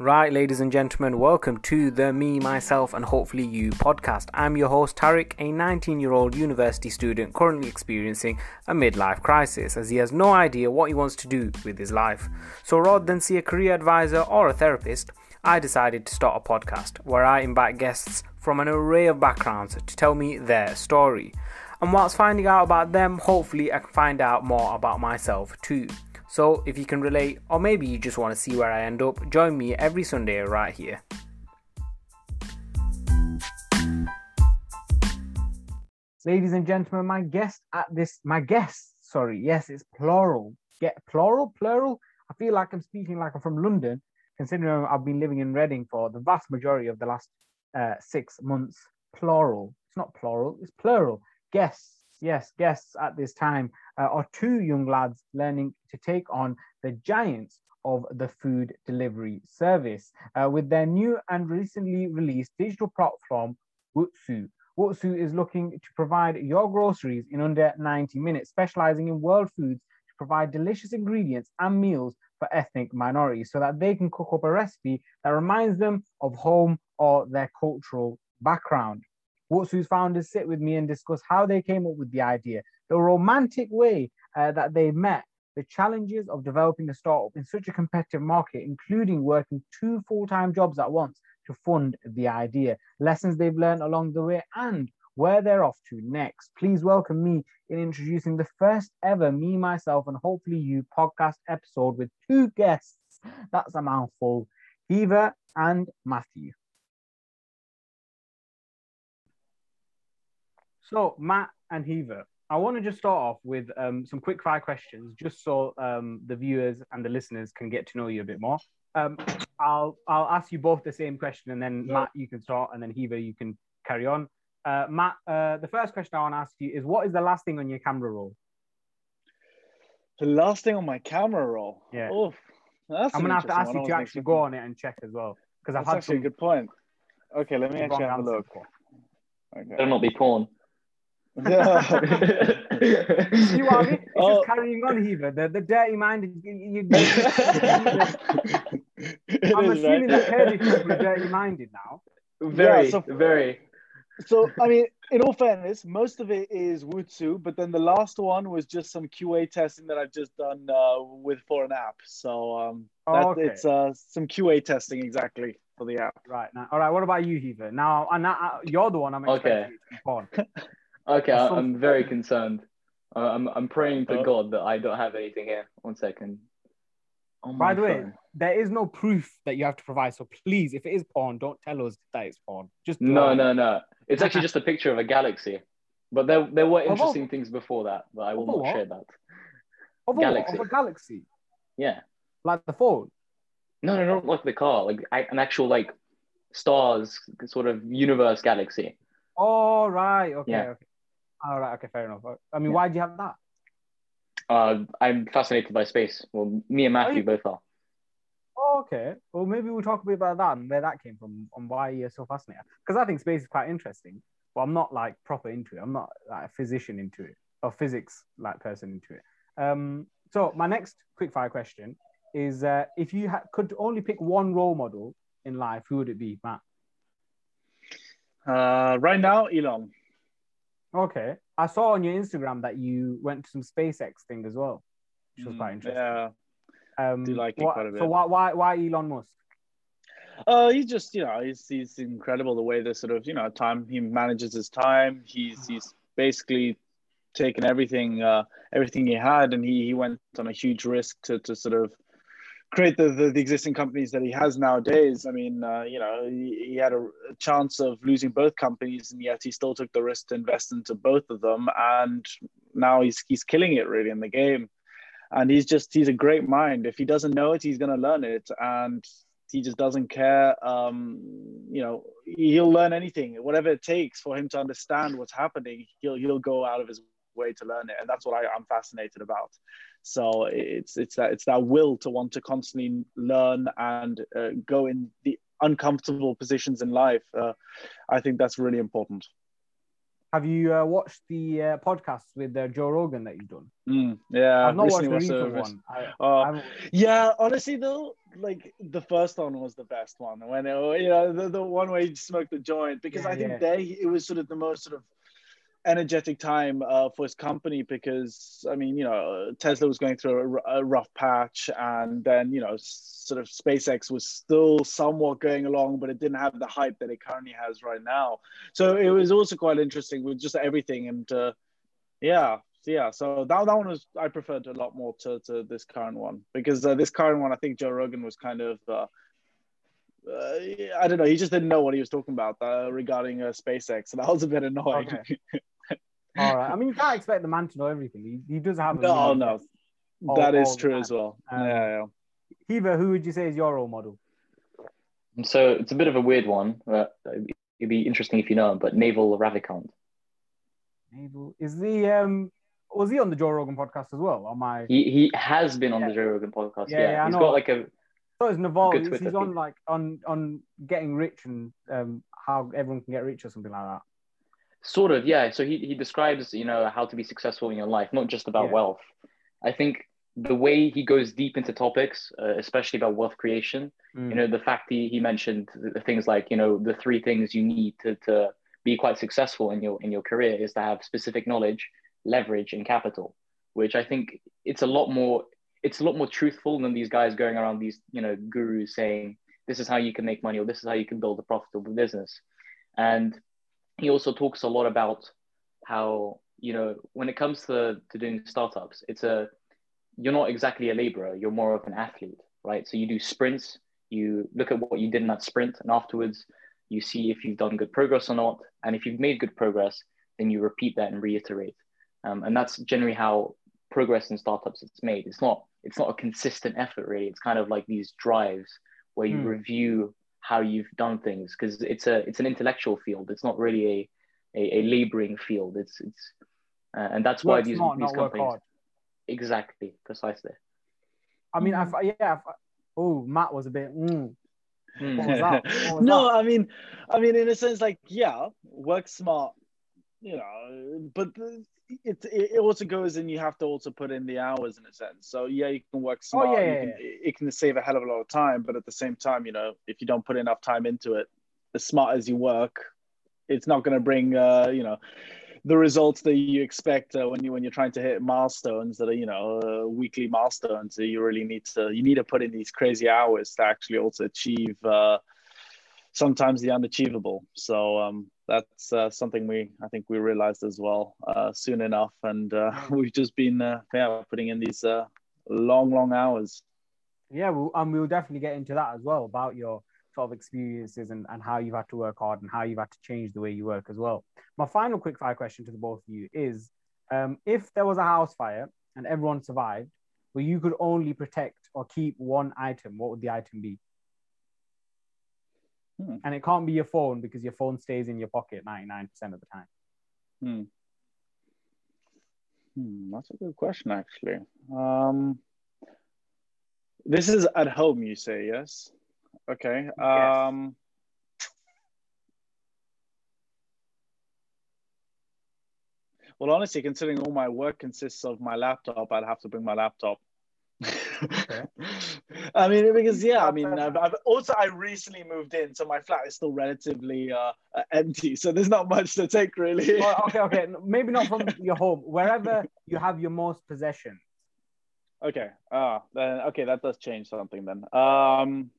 Right, ladies and gentlemen, welcome to the Me, Myself, and Hopefully You podcast. I'm your host, Tariq, a 19 year old university student currently experiencing a midlife crisis as he has no idea what he wants to do with his life. So rather than see a career advisor or a therapist, I decided to start a podcast where I invite guests from an array of backgrounds to tell me their story. And whilst finding out about them, hopefully I can find out more about myself too. So if you can relate, or maybe you just want to see where I end up, join me every Sunday right here. Ladies and gentlemen, my guest at this, my guest, sorry, yes, it's plural. Get plural, plural. I feel like I'm speaking like I'm from London, considering I've been living in Reading for the vast majority of the last uh, six months. Plural. It's not plural, it's plural. Guests, yes, guests at this time uh, are two young lads learning to take on the giants of the food delivery service uh, with their new and recently released digital platform, Wutzu. Wutzu is looking to provide your groceries in under 90 minutes, specializing in world foods to provide delicious ingredients and meals for ethnic minorities so that they can cook up a recipe that reminds them of home or their cultural background. Wutzu's founders sit with me and discuss how they came up with the idea, the romantic way uh, that they met, the challenges of developing a startup in such a competitive market, including working two full time jobs at once to fund the idea, lessons they've learned along the way, and where they're off to next. Please welcome me in introducing the first ever Me, Myself, and Hopefully You podcast episode with two guests. That's a mouthful. Eva and Matthew. So, Matt and Hever, I want to just start off with um, some quick fire questions, just so um, the viewers and the listeners can get to know you a bit more. Um, I'll I'll ask you both the same question, and then yeah. Matt, you can start, and then Hever, you can carry on. Uh, Matt, uh, the first question I want to ask you is, what is the last thing on your camera roll? The last thing on my camera roll. Yeah. Oh, I'm gonna have to ask you to actually go on it and check as well, because I've had actually some... a good point. Okay, let me actually have a look. Okay. Better not be porn. See what I mean? It's oh. just carrying on, Hever. The, the dirty mind. You, you, I'm assuming right. the Kurdish people are dirty minded now. Very, yeah, so, very. So, I mean, in all fairness, most of it is Wutzu, but then the last one was just some QA testing that I've just done uh, with for an app. So, um, oh, okay. it's uh, some QA testing exactly for the app. Right now, all right. What about you, Hever? Now, and now, you're the one I'm expecting okay. Okay, I'm very concerned. Uh, I'm I'm praying to oh. God that I don't have anything here. One second. By the way, there is no proof that you have to provide. So please, if it is porn, don't tell us that it's porn. Just no, no, no. It's actually just a picture of a galaxy. But there, there were interesting things before that, but I will not what? share that. Of galaxy. Of a galaxy. Yeah. Like the phone. No, no, not like the car. Like an actual like stars sort of universe galaxy. Oh right. Okay. Yeah. Okay. All right. Okay. Fair enough. I mean, yeah. why do you have that? Uh, I'm fascinated by space. Well, me and Matthew both are. Oh, okay. Well, maybe we'll talk a bit about that and where that came from and why you're so fascinated. Because I think space is quite interesting, but I'm not like proper into it. I'm not like a physician into it or physics like person into it. Um, so my next quick fire question is: uh, If you ha- could only pick one role model in life, who would it be, Matt? Uh, right now, Elon. Okay. I saw on your Instagram that you went to some SpaceX thing as well, which was mm, quite interesting. Yeah. Um, do like it what, quite a bit. So why, why, why Elon Musk? Uh, he's just, you know, he's, he's incredible the way that sort of, you know, time he manages his time. He's, he's basically taken everything, uh, everything he had, and he, he went on a huge risk to, to sort of, create the, the, the, existing companies that he has nowadays. I mean, uh, you know, he, he had a, a, chance of losing both companies, and yet he still took the risk to invest into both of them. And now he's he's killing it really in the game. And he's just he's a great mind. If he doesn't know it, he's gonna learn it, and he just doesn't care. Um, you know, he'll learn anything, whatever it takes for him to understand what's happening. He'll he'll go out of his way to learn it, and that's what I, I'm fascinated about. So it's it's that it's that will to want to constantly learn and uh, go in the uncomfortable positions in life. Uh, I think that's really important. Have you uh, watched the uh, podcast with uh, Joe Rogan that you've done? Mm, yeah, I've not watched the recent one. I, uh, yeah, honestly though, like the first one was the best one when it, you know the, the one where he smoked the joint because yeah, I think yeah. there it was sort of the most sort of energetic time uh, for his company because I mean you know Tesla was going through a, a, rough patch and then you know sort of SpaceX was still somewhat going along but it didn't have the hype that it currently has right now so it was also quite interesting with just everything and uh, yeah yeah, so that, that one was I preferred a lot more to, to this current one because uh, this current one I think Joe Rogan was kind of uh, uh, I don't know he just didn't know what he was talking about uh, regarding uh, SpaceX and that was a bit annoying. Okay. all right, I mean you can't expect the man to know everything. He, he does have no, no, all, that is true as well. Um, yeah, yeah. Hiva, who would you say is your role model? So it's a bit of a weird one. But it'd be interesting if you know him, but Naval Ravikant. Naval is the um was he on the Joe Rogan podcast as well? On my he he has been on yeah. the Joe Rogan podcast. Yeah, yeah, yeah he's got like a. So is Naval. He's, he's on like on on getting rich and um how everyone can get rich or something like that. Sort of, yeah. So he he describes you know how to be successful in your life, not just about yeah. wealth. I think the way he goes deep into topics, uh, especially about wealth creation, mm. you know, the fact he, he mentioned things like, you know, the three things you need to, to be quite successful in your in your career is to have specific knowledge, leverage and capital, which I think it's a lot more it's a lot more truthful than these guys going around these you know gurus saying this is how you can make money or this is how you can build a profitable business. And he also talks a lot about how you know when it comes to, to doing startups, it's a you're not exactly a laborer, you're more of an athlete, right? So you do sprints, you look at what you did in that sprint, and afterwards you see if you've done good progress or not. And if you've made good progress, then you repeat that and reiterate. Um, and that's generally how progress in startups is made. It's not it's not a consistent effort really. It's kind of like these drives where you mm. review how you've done things because it's a it's an intellectual field. It's not really a a, a laboring field. It's it's uh, and that's why these, smart, these companies exactly precisely. I mean, I, yeah. I, oh, Matt was a bit. Mm. Mm. no, that? I mean, I mean, in a sense, like, yeah, work smart, you know, but it it also goes and you have to also put in the hours in a sense. So yeah, you can work smart. Oh, yeah, yeah, can, yeah. It can save a hell of a lot of time, but at the same time, you know, if you don't put enough time into it, as smart as you work, it's not going to bring, uh, you know, the results that you expect uh, when you when you're trying to hit milestones that are you know uh, weekly milestones. You really need to you need to put in these crazy hours to actually also achieve uh, sometimes the unachievable. So um, that's uh, something we I think we realized as well uh, soon enough, and uh, we've just been uh, yeah putting in these uh, long long hours. Yeah, we'll, and we'll definitely get into that as well about your sort of experiences and, and how you've had to work hard and how you've had to change the way you work as well. My final quick fire question to the both of you is um, if there was a house fire and everyone survived, but you could only protect or keep one item, what would the item be? Hmm. And it can't be your phone because your phone stays in your pocket 99% of the time. Hmm. Hmm, that's a good question, actually. Um, this is at home, you say, yes? Okay. Um, Well, honestly, considering all my work consists of my laptop, I'd have to bring my laptop. Okay. I mean, because yeah, I mean, I've, I've, also I recently moved in, so my flat is still relatively uh, uh empty, so there's not much to take really. well, okay, okay, maybe not from your home, wherever you have your most possessions. Okay. Ah, then okay, that does change something then. Um,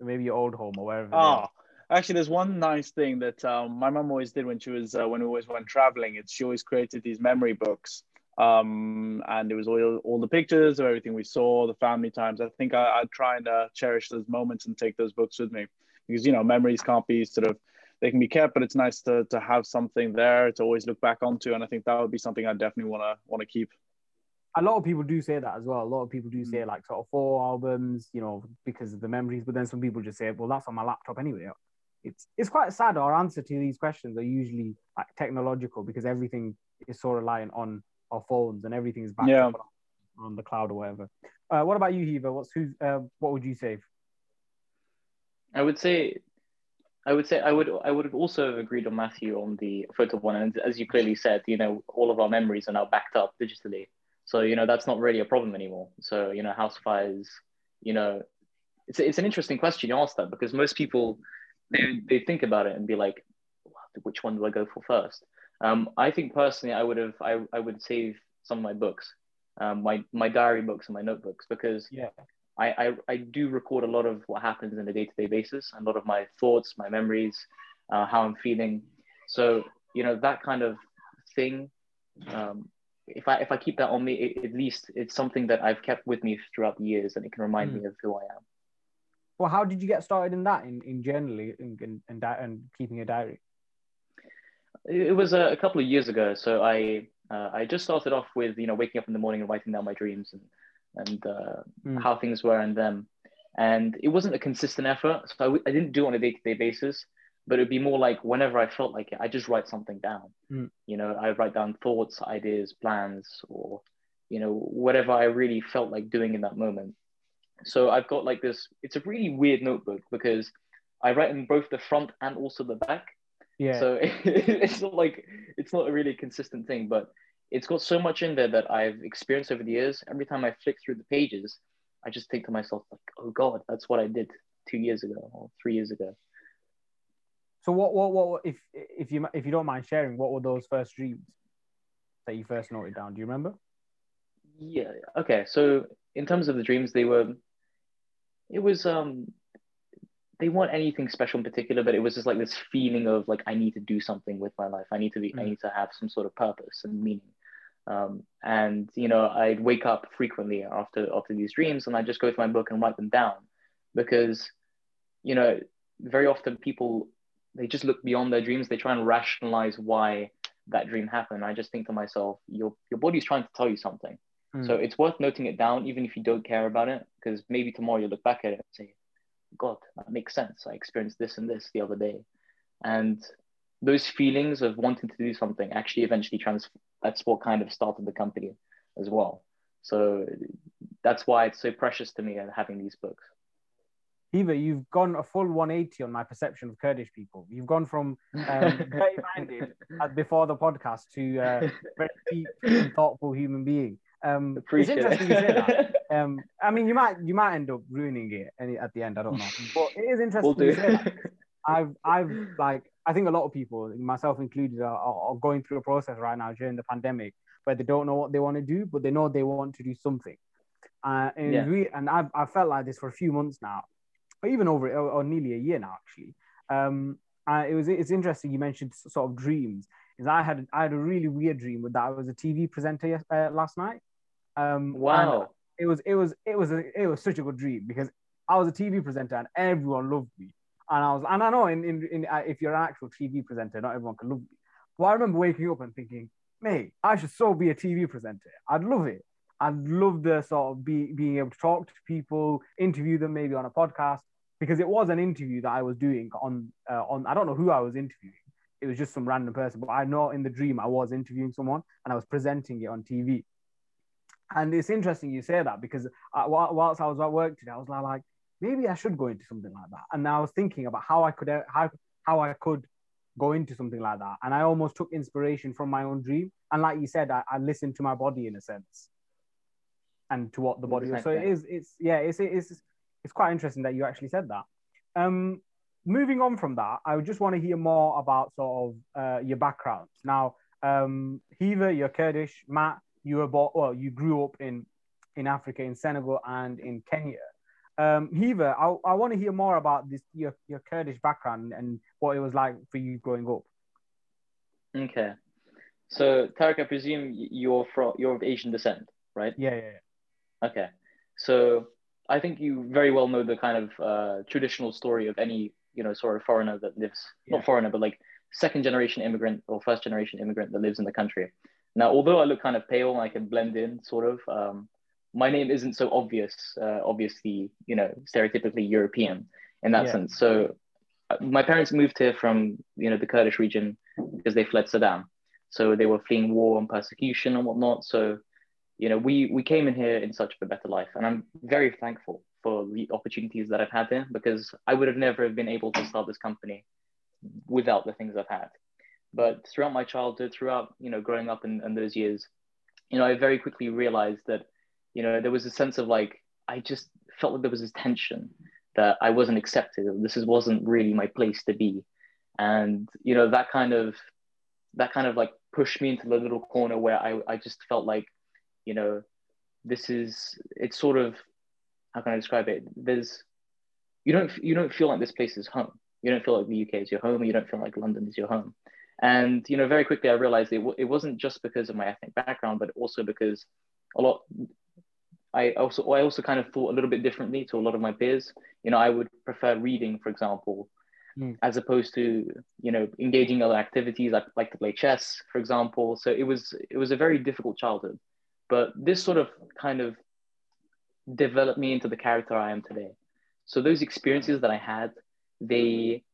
maybe your old home or wherever. Ah, actually there's one nice thing that um, my mom always did when she was uh, when we always went traveling it's she always created these memory books um, and it was all, all the pictures of everything we saw the family times i think I, i'd try and uh, cherish those moments and take those books with me because you know memories can't be sort of they can be kept but it's nice to, to have something there to always look back onto and i think that would be something i definitely want to want to keep a lot of people do say that as well. A lot of people do say mm. like sort of four albums, you know, because of the memories. But then some people just say, well, that's on my laptop anyway it's it's quite sad. Our answer to these questions are usually like technological because everything is so reliant on our phones and everything is backed yeah. up on the cloud or whatever. Uh, what about you, Hiva? What's who? Uh, what would you say? I would say, I would say, I would, I would have also agreed on Matthew on the photo one. And as you clearly said, you know, all of our memories are now backed up digitally. So you know that's not really a problem anymore. So you know, house fires, you know, it's it's an interesting question you ask that because most people they, they think about it and be like, which one do I go for first? Um, I think personally, I would have I, I would save some of my books, um, my my diary books and my notebooks because yeah. I, I, I do record a lot of what happens in a day to day basis, a lot of my thoughts, my memories, uh, how I'm feeling. So you know that kind of thing. Um, if I if I keep that on me, it, at least it's something that I've kept with me throughout the years, and it can remind mm. me of who I am. Well, how did you get started in that, in, in generally, in, in, in, di- and keeping a diary? It was a, a couple of years ago. So I uh, I just started off with you know waking up in the morning and writing down my dreams and and uh, mm. how things were and them, and it wasn't a consistent effort. So I w- I didn't do it on a day to day basis but it'd be more like whenever I felt like it, I just write something down. Mm. You know, I write down thoughts, ideas, plans, or you know, whatever I really felt like doing in that moment. So I've got like this. It's a really weird notebook because I write in both the front and also the back. Yeah. So it's not like it's not a really consistent thing, but it's got so much in there that I've experienced over the years. Every time I flick through the pages, I just think to myself like, "Oh God, that's what I did two years ago or three years ago." So what, what, what, if, if you, if you don't mind sharing, what were those first dreams that you first noted down? Do you remember? Yeah. Okay. So in terms of the dreams, they were, it was, um, they weren't anything special in particular, but it was just like this feeling of like, I need to do something with my life. I need to be, mm. I need to have some sort of purpose and meaning. Um, and you know, I'd wake up frequently after after these dreams, and I just go to my book and write them down, because, you know, very often people they just look beyond their dreams. They try and rationalize why that dream happened. I just think to myself, your your body's trying to tell you something. Mm. So it's worth noting it down, even if you don't care about it, because maybe tomorrow you'll look back at it and say, God, that makes sense. I experienced this and this the other day. And those feelings of wanting to do something actually eventually trans that's what kind of started the company as well. So that's why it's so precious to me having these books. Hiva, you've gone a full 180 on my perception of Kurdish people. You've gone from um, very minded before the podcast to uh, very deep and thoughtful human being. Um, it's interesting it. you say that. Um, I mean, you might you might end up ruining it at the end. I don't know, but it is interesting. We'll do. I've I've like I think a lot of people, myself included, are, are going through a process right now during the pandemic where they don't know what they want to do, but they know they want to do something. Uh, and yeah. we, and I've, I've felt like this for a few months now or even over or, or nearly a year now actually. Um, uh, it was it's interesting you mentioned sort of dreams. Is I had I had a really weird dream that I was a TV presenter uh, last night. Um, wow. It was it was it was a, it was such a good dream because I was a TV presenter and everyone loved me. And I was and I know in in, in uh, if you're an actual TV presenter, not everyone can love you. But I remember waking up and thinking, mate, I should so be a TV presenter. I'd love it. I'd love the sort of be, being able to talk to people, interview them maybe on a podcast because it was an interview that I was doing on uh, on I don't know who I was interviewing. It was just some random person, but I know in the dream I was interviewing someone and I was presenting it on TV. And it's interesting you say that because I, whilst I was at work today, I was like, maybe I should go into something like that. And I was thinking about how I could how how I could go into something like that. And I almost took inspiration from my own dream. And like you said, I, I listened to my body in a sense and to what the body was. So it is, it's yeah, it's it's it's quite interesting that you actually said that. Um, moving on from that, I would just want to hear more about sort of uh, your backgrounds. Now, um, Hiva, you're Kurdish. Matt, you were born, well, you grew up in in Africa, in Senegal, and in Kenya. Um, Hiva, I, I want to hear more about this your, your Kurdish background and what it was like for you growing up. Okay, so Tarek, I presume you're from you're of Asian descent, right? Yeah, yeah. yeah. Okay, so I think you very well know the kind of uh, traditional story of any you know sort of foreigner that lives yeah. not foreigner but like second generation immigrant or first generation immigrant that lives in the country. Now, although I look kind of pale, and I can blend in sort of. Um, my name isn't so obvious, uh, obviously you know stereotypically European in that yeah. sense. So uh, my parents moved here from you know the Kurdish region because they fled Saddam. So they were fleeing war and persecution and whatnot. So you know, we we came in here in such a better life, and I'm very thankful for the opportunities that I've had here because I would have never been able to start this company without the things I've had. But throughout my childhood, throughout you know growing up in, in those years, you know, I very quickly realized that you know there was a sense of like I just felt like there was this tension that I wasn't accepted. This is, wasn't really my place to be, and you know that kind of that kind of like pushed me into the little corner where I I just felt like, you know, this is it's sort of how can I describe it? There's you don't you don't feel like this place is home. You don't feel like the UK is your home. You don't feel like London is your home. And you know, very quickly I realized it, w- it wasn't just because of my ethnic background, but also because a lot. I also I also kind of thought a little bit differently to a lot of my peers. You know, I would prefer reading, for example, mm. as opposed to you know engaging other activities. I like to play chess, for example. So it was it was a very difficult childhood, but this sort of kind of developed me into the character I am today. So those experiences that I had, they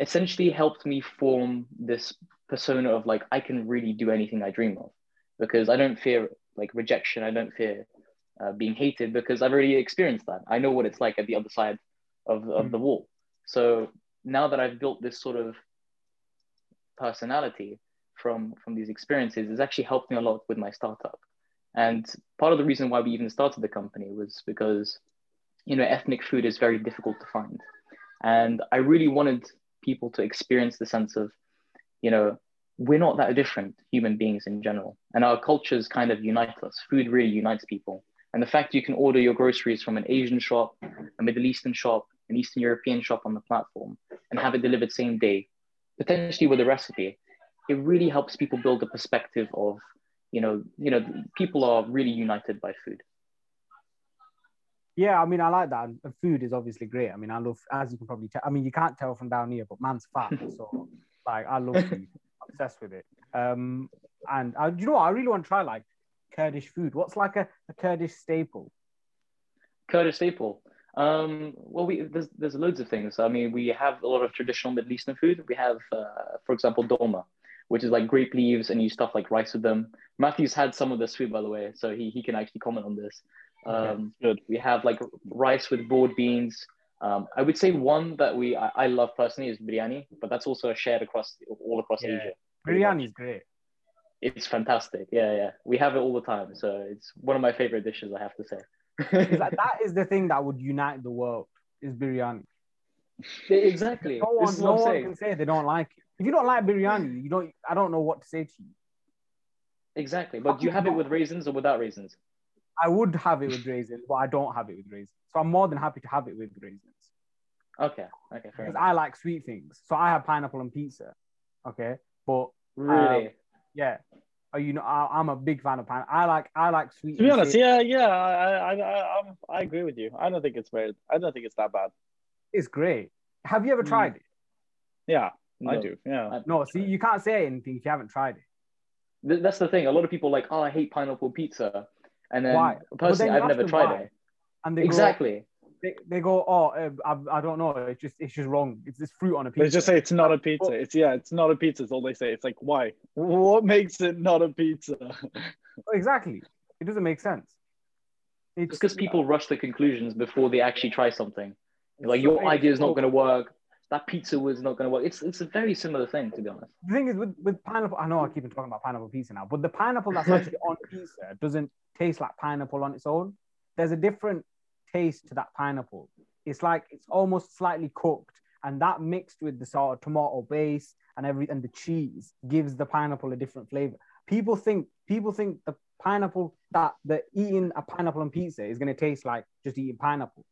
essentially helped me form this persona of like I can really do anything I dream of because I don't fear like rejection. I don't fear uh, being hated because I've already experienced that. I know what it's like at the other side of, of mm. the wall. So now that I've built this sort of personality from from these experiences, it's actually helped me a lot with my startup. And part of the reason why we even started the company was because, you know, ethnic food is very difficult to find. And I really wanted people to experience the sense of, you know, we're not that different human beings in general. And our cultures kind of unite us. Food really unites people. And the fact you can order your groceries from an Asian shop, a Middle Eastern shop, an Eastern European shop on the platform and have it delivered same day, potentially with a recipe, it really helps people build a perspective of, you know, you know, people are really united by food. Yeah, I mean, I like that. And food is obviously great. I mean, I love, as you can probably tell, I mean, you can't tell from down here, but man's fat. So, like, I love food, obsessed with it. Um, and I, you know what? I really want to try like Kurdish food. What's like a, a Kurdish staple? Kurdish staple. Um, well, we there's there's loads of things. I mean, we have a lot of traditional Middle Eastern food. We have, uh, for example, dolma, which is like grape leaves, and you stuff like rice with them. Matthew's had some of this food, by the way, so he, he can actually comment on this. Um, Good. We have like rice with broad beans. Um, I would say one that we I, I, love personally is biryani, but that's also shared across all across yeah. Asia. Biryani is great. It's fantastic. Yeah, yeah. We have it all the time, so it's one of my favorite dishes. I have to say. that is the thing that would unite the world is biryani. Exactly. No one, no one can say they don't like it. If you don't like biryani, you don't. I don't know what to say to you. Exactly, but do you have it with raisins or without raisins? I would have it with raisins, but I don't have it with raisins. So I'm more than happy to have it with raisins. Okay. Okay. Because I like sweet things. So I have pineapple on pizza. Okay. But really, um, yeah. Are you know? I, am a big fan of pineapple. I like I like sweet. To be honest, yeah, yeah, I, I, I, I, agree with you. I don't think it's very. I don't think it's that bad. It's great. Have you ever mm. tried it? Yeah, no. I do. Yeah. No, see, you can't say anything if you haven't tried it. That's the thing. A lot of people like, oh, I hate pineapple pizza. And then why? personally, then I've never tried why. it. And they exactly. Go, they, they go, oh, uh, I, I don't know. It's just it's just wrong. It's this fruit on a pizza. They just say it's not a pizza. It's yeah, it's not a pizza. It's all they say. It's like why? What makes it not a pizza? exactly. It doesn't make sense. It's because people rush the conclusions before they actually try something. Like your idea is not going to work. That pizza was not going to work. It's it's a very similar thing, to be honest. The thing is, with, with pineapple, I know I keep talking about pineapple pizza now, but the pineapple that's actually on pizza doesn't taste like pineapple on its own. There's a different taste to that pineapple. It's like it's almost slightly cooked, and that mixed with the sort of tomato base and every and the cheese gives the pineapple a different flavor. People think people think the pineapple that the eating a pineapple on pizza is going to taste like just eating pineapple,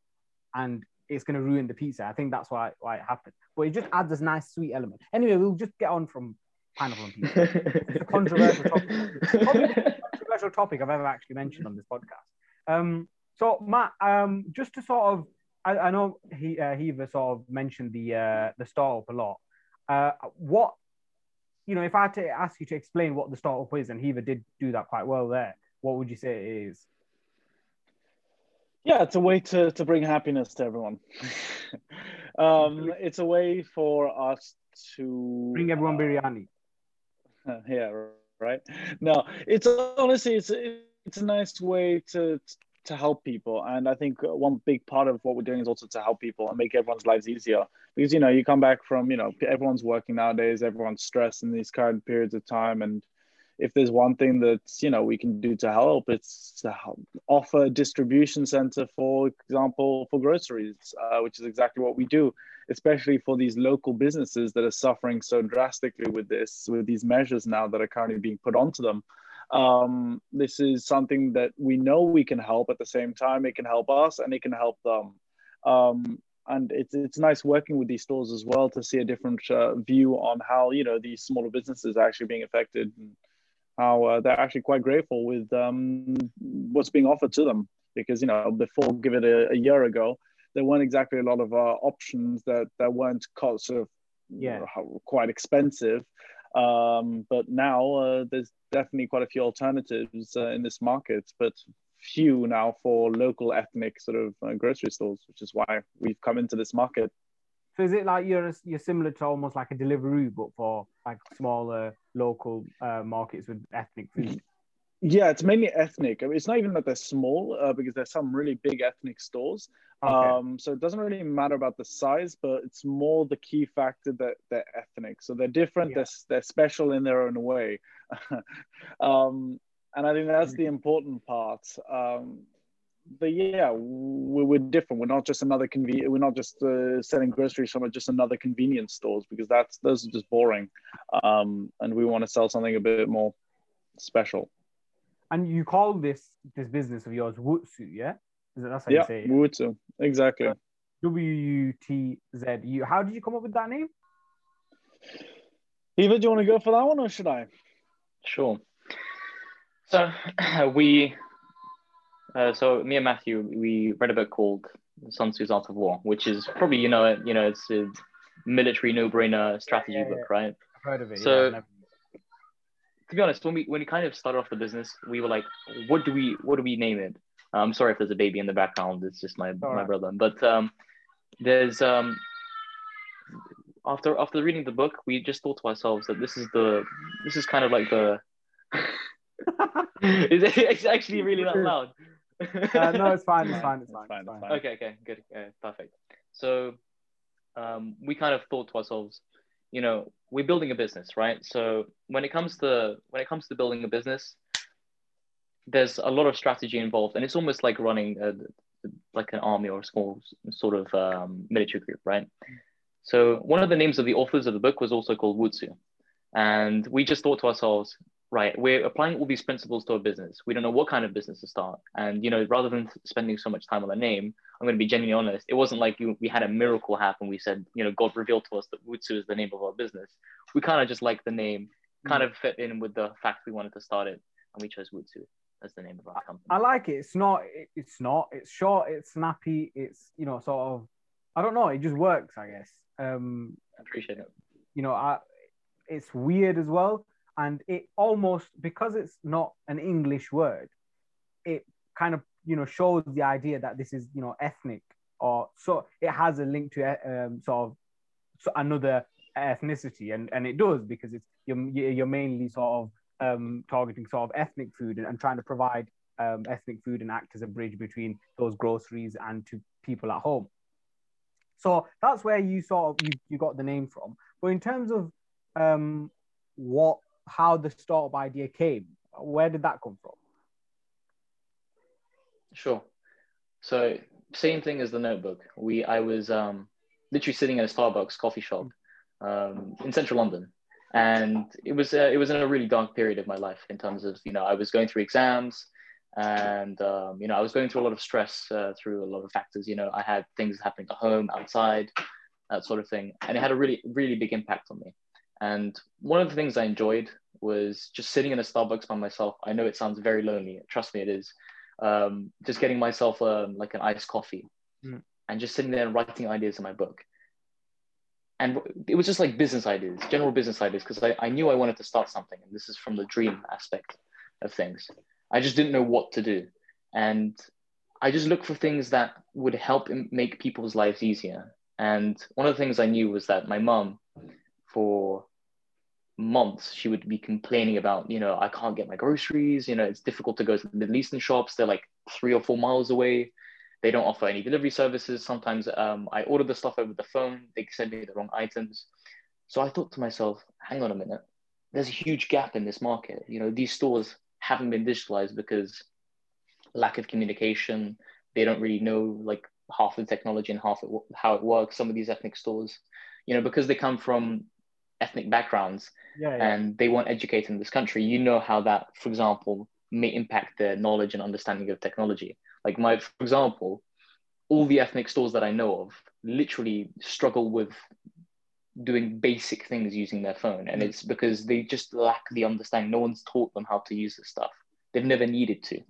and it's going to ruin the pizza. I think that's why why it happened. But it just adds this nice sweet element. Anyway, we'll just get on from pineapple on pizza. it's a controversial topic controversial topic I've ever actually mentioned on this podcast. Um, so Matt, um, just to sort of, I, I know he uh, sort of mentioned the uh, the startup a lot. Uh, what, you know, if I had to ask you to explain what the startup is, and Hiva did do that quite well there, what would you say it is? Yeah, it's a way to, to bring happiness to everyone. um, it's a way for us to bring everyone biryani. yeah, right? No, it's honestly it's it's a nice way to to help people, and I think one big part of what we're doing is also to help people and make everyone's lives easier. Because you know, you come back from you know everyone's working nowadays, everyone's stressed in these current periods of time, and if there's one thing that you know we can do to help it's to help offer a distribution center for example for groceries uh, which is exactly what we do especially for these local businesses that are suffering so drastically with this with these measures now that are currently being put onto them. Um, this is something that we know we can help. At the same time it can help us and it can help them. Um, and it's it's nice working with these stores as well to see a different uh, view on how you know these smaller businesses are actually being affected and how uh, they're actually quite grateful with um, what's being offered to them. Because you know before give it a, a year ago there weren't exactly a lot of uh, options that that weren't sort of yeah. quite expensive. Um, but now uh, there's definitely quite a few alternatives uh, in this market but few now for local ethnic sort of uh, grocery stores which is why we've come into this market so is it like you're you're similar to almost like a delivery but for like smaller local uh, markets with ethnic food? Yeah it's mainly ethnic. I mean, it's not even that they're small uh, because there's some really big ethnic stores. Okay. um, so it doesn't really matter about the size but it's more the key factor that they're ethnic. So they're different yeah. they're, they're special in their own way. Um, and i think that's the important part. Um, but yeah, we're, we're, different. We're not just another conven- We're not just uh, selling groceries from just another convenience stores because that's those are just boring. Um, and we want to sell something a bit more special. And you call this this business of yours Wutzu, yeah? Is that that's how yeah, you say it? Wutzu, exactly. W U T Z U. How did you come up with that name? Eva, do you want to go for that one or should I? Sure. So we uh, so me and Matthew, we read a book called Sun Tzu's Art of War, which is probably you know you know it's a military no-brainer strategy yeah, book, right? I've heard of it. So, yeah, to be honest, when we when we kind of started off the business, we were like, what do we what do we name it? I'm sorry if there's a baby in the background. It's just my All my right. brother. But um, there's um, after after reading the book, we just thought to ourselves that this is the this is kind of like the. it's actually really that loud uh, no, it's fine. It's fine. It's fine. It's fine. It's fine. Okay. Okay. Good. Uh, perfect. So, um, we kind of thought to ourselves, you know, we're building a business, right? So when it comes to when it comes to building a business, there's a lot of strategy involved, and it's almost like running a, like an army or a small sort of um, military group, right? So one of the names of the authors of the book was also called Wutsu, and we just thought to ourselves, right? We're applying all these principles to a business. We don't know what kind of business to start. And you know rather than spending so much time on the name i'm going to be genuinely honest it wasn't like we had a miracle happen. We said you know god revealed to us that Wutzu is the name of our business. We kind of just like the name kind of fit in with the fact we wanted to start it and we chose Wutzu as the name of our company. I like it. It's not it's not. It's short it's snappy it's you know sort of i don't know it just works i guess. Um I appreciate it. you know i it's weird as well and it almost because it's not an english word it kind of you know shows the idea that this is you know ethnic or so it has a link to um, sort of so another ethnicity. And and it does because it's you're, you're mainly sort of um, targeting sort of ethnic food and, and trying to provide um, ethnic food and act as a bridge between those groceries and to people at home. So that's where you sort of you, you got the name from. But in terms of um, what how the startup idea came. Where did that come from? Sure. So same thing as the notebook. We I was um, literally sitting in a Starbucks coffee shop um, in central London, and it was uh, it was in a really dark period of my life in terms of you know I was going through exams, and um, you know I was going through a lot of stress uh, through a lot of factors. You know I had things happening at home, outside, that sort of thing, and it had a really really big impact on me. And one of the things I enjoyed was just sitting in a Starbucks by myself. I know it sounds very lonely. Trust me, it is. Um, just getting myself um, like an iced coffee mm. and just sitting there and writing ideas in my book. And it was just like business ideas, general business ideas, because I, I knew I wanted to start something. And this is from the dream aspect of things. I just didn't know what to do. And I just looked for things that would help make people's lives easier. And one of the things I knew was that my mom, for months she would be complaining about you know i can't get my groceries you know it's difficult to go to the middle eastern shops they're like three or four miles away they don't offer any delivery services sometimes um, i order the stuff over the phone they send me the wrong items so i thought to myself hang on a minute there's a huge gap in this market. You know, these stores haven't been digitalized because lack of communication. They don't really know like half the technology and half it, how it works. Some of these ethnic stores, you know, because they come from ethnic backgrounds Yeah, yeah. and they weren't educated in this country, you know how that, for example, may impact their knowledge and understanding of technology. Like my, for example, all the ethnic stores that I know of literally struggle with doing basic things using their phone. And it's because they just lack the understanding. No one's taught them how to use this stuff. They've never needed to.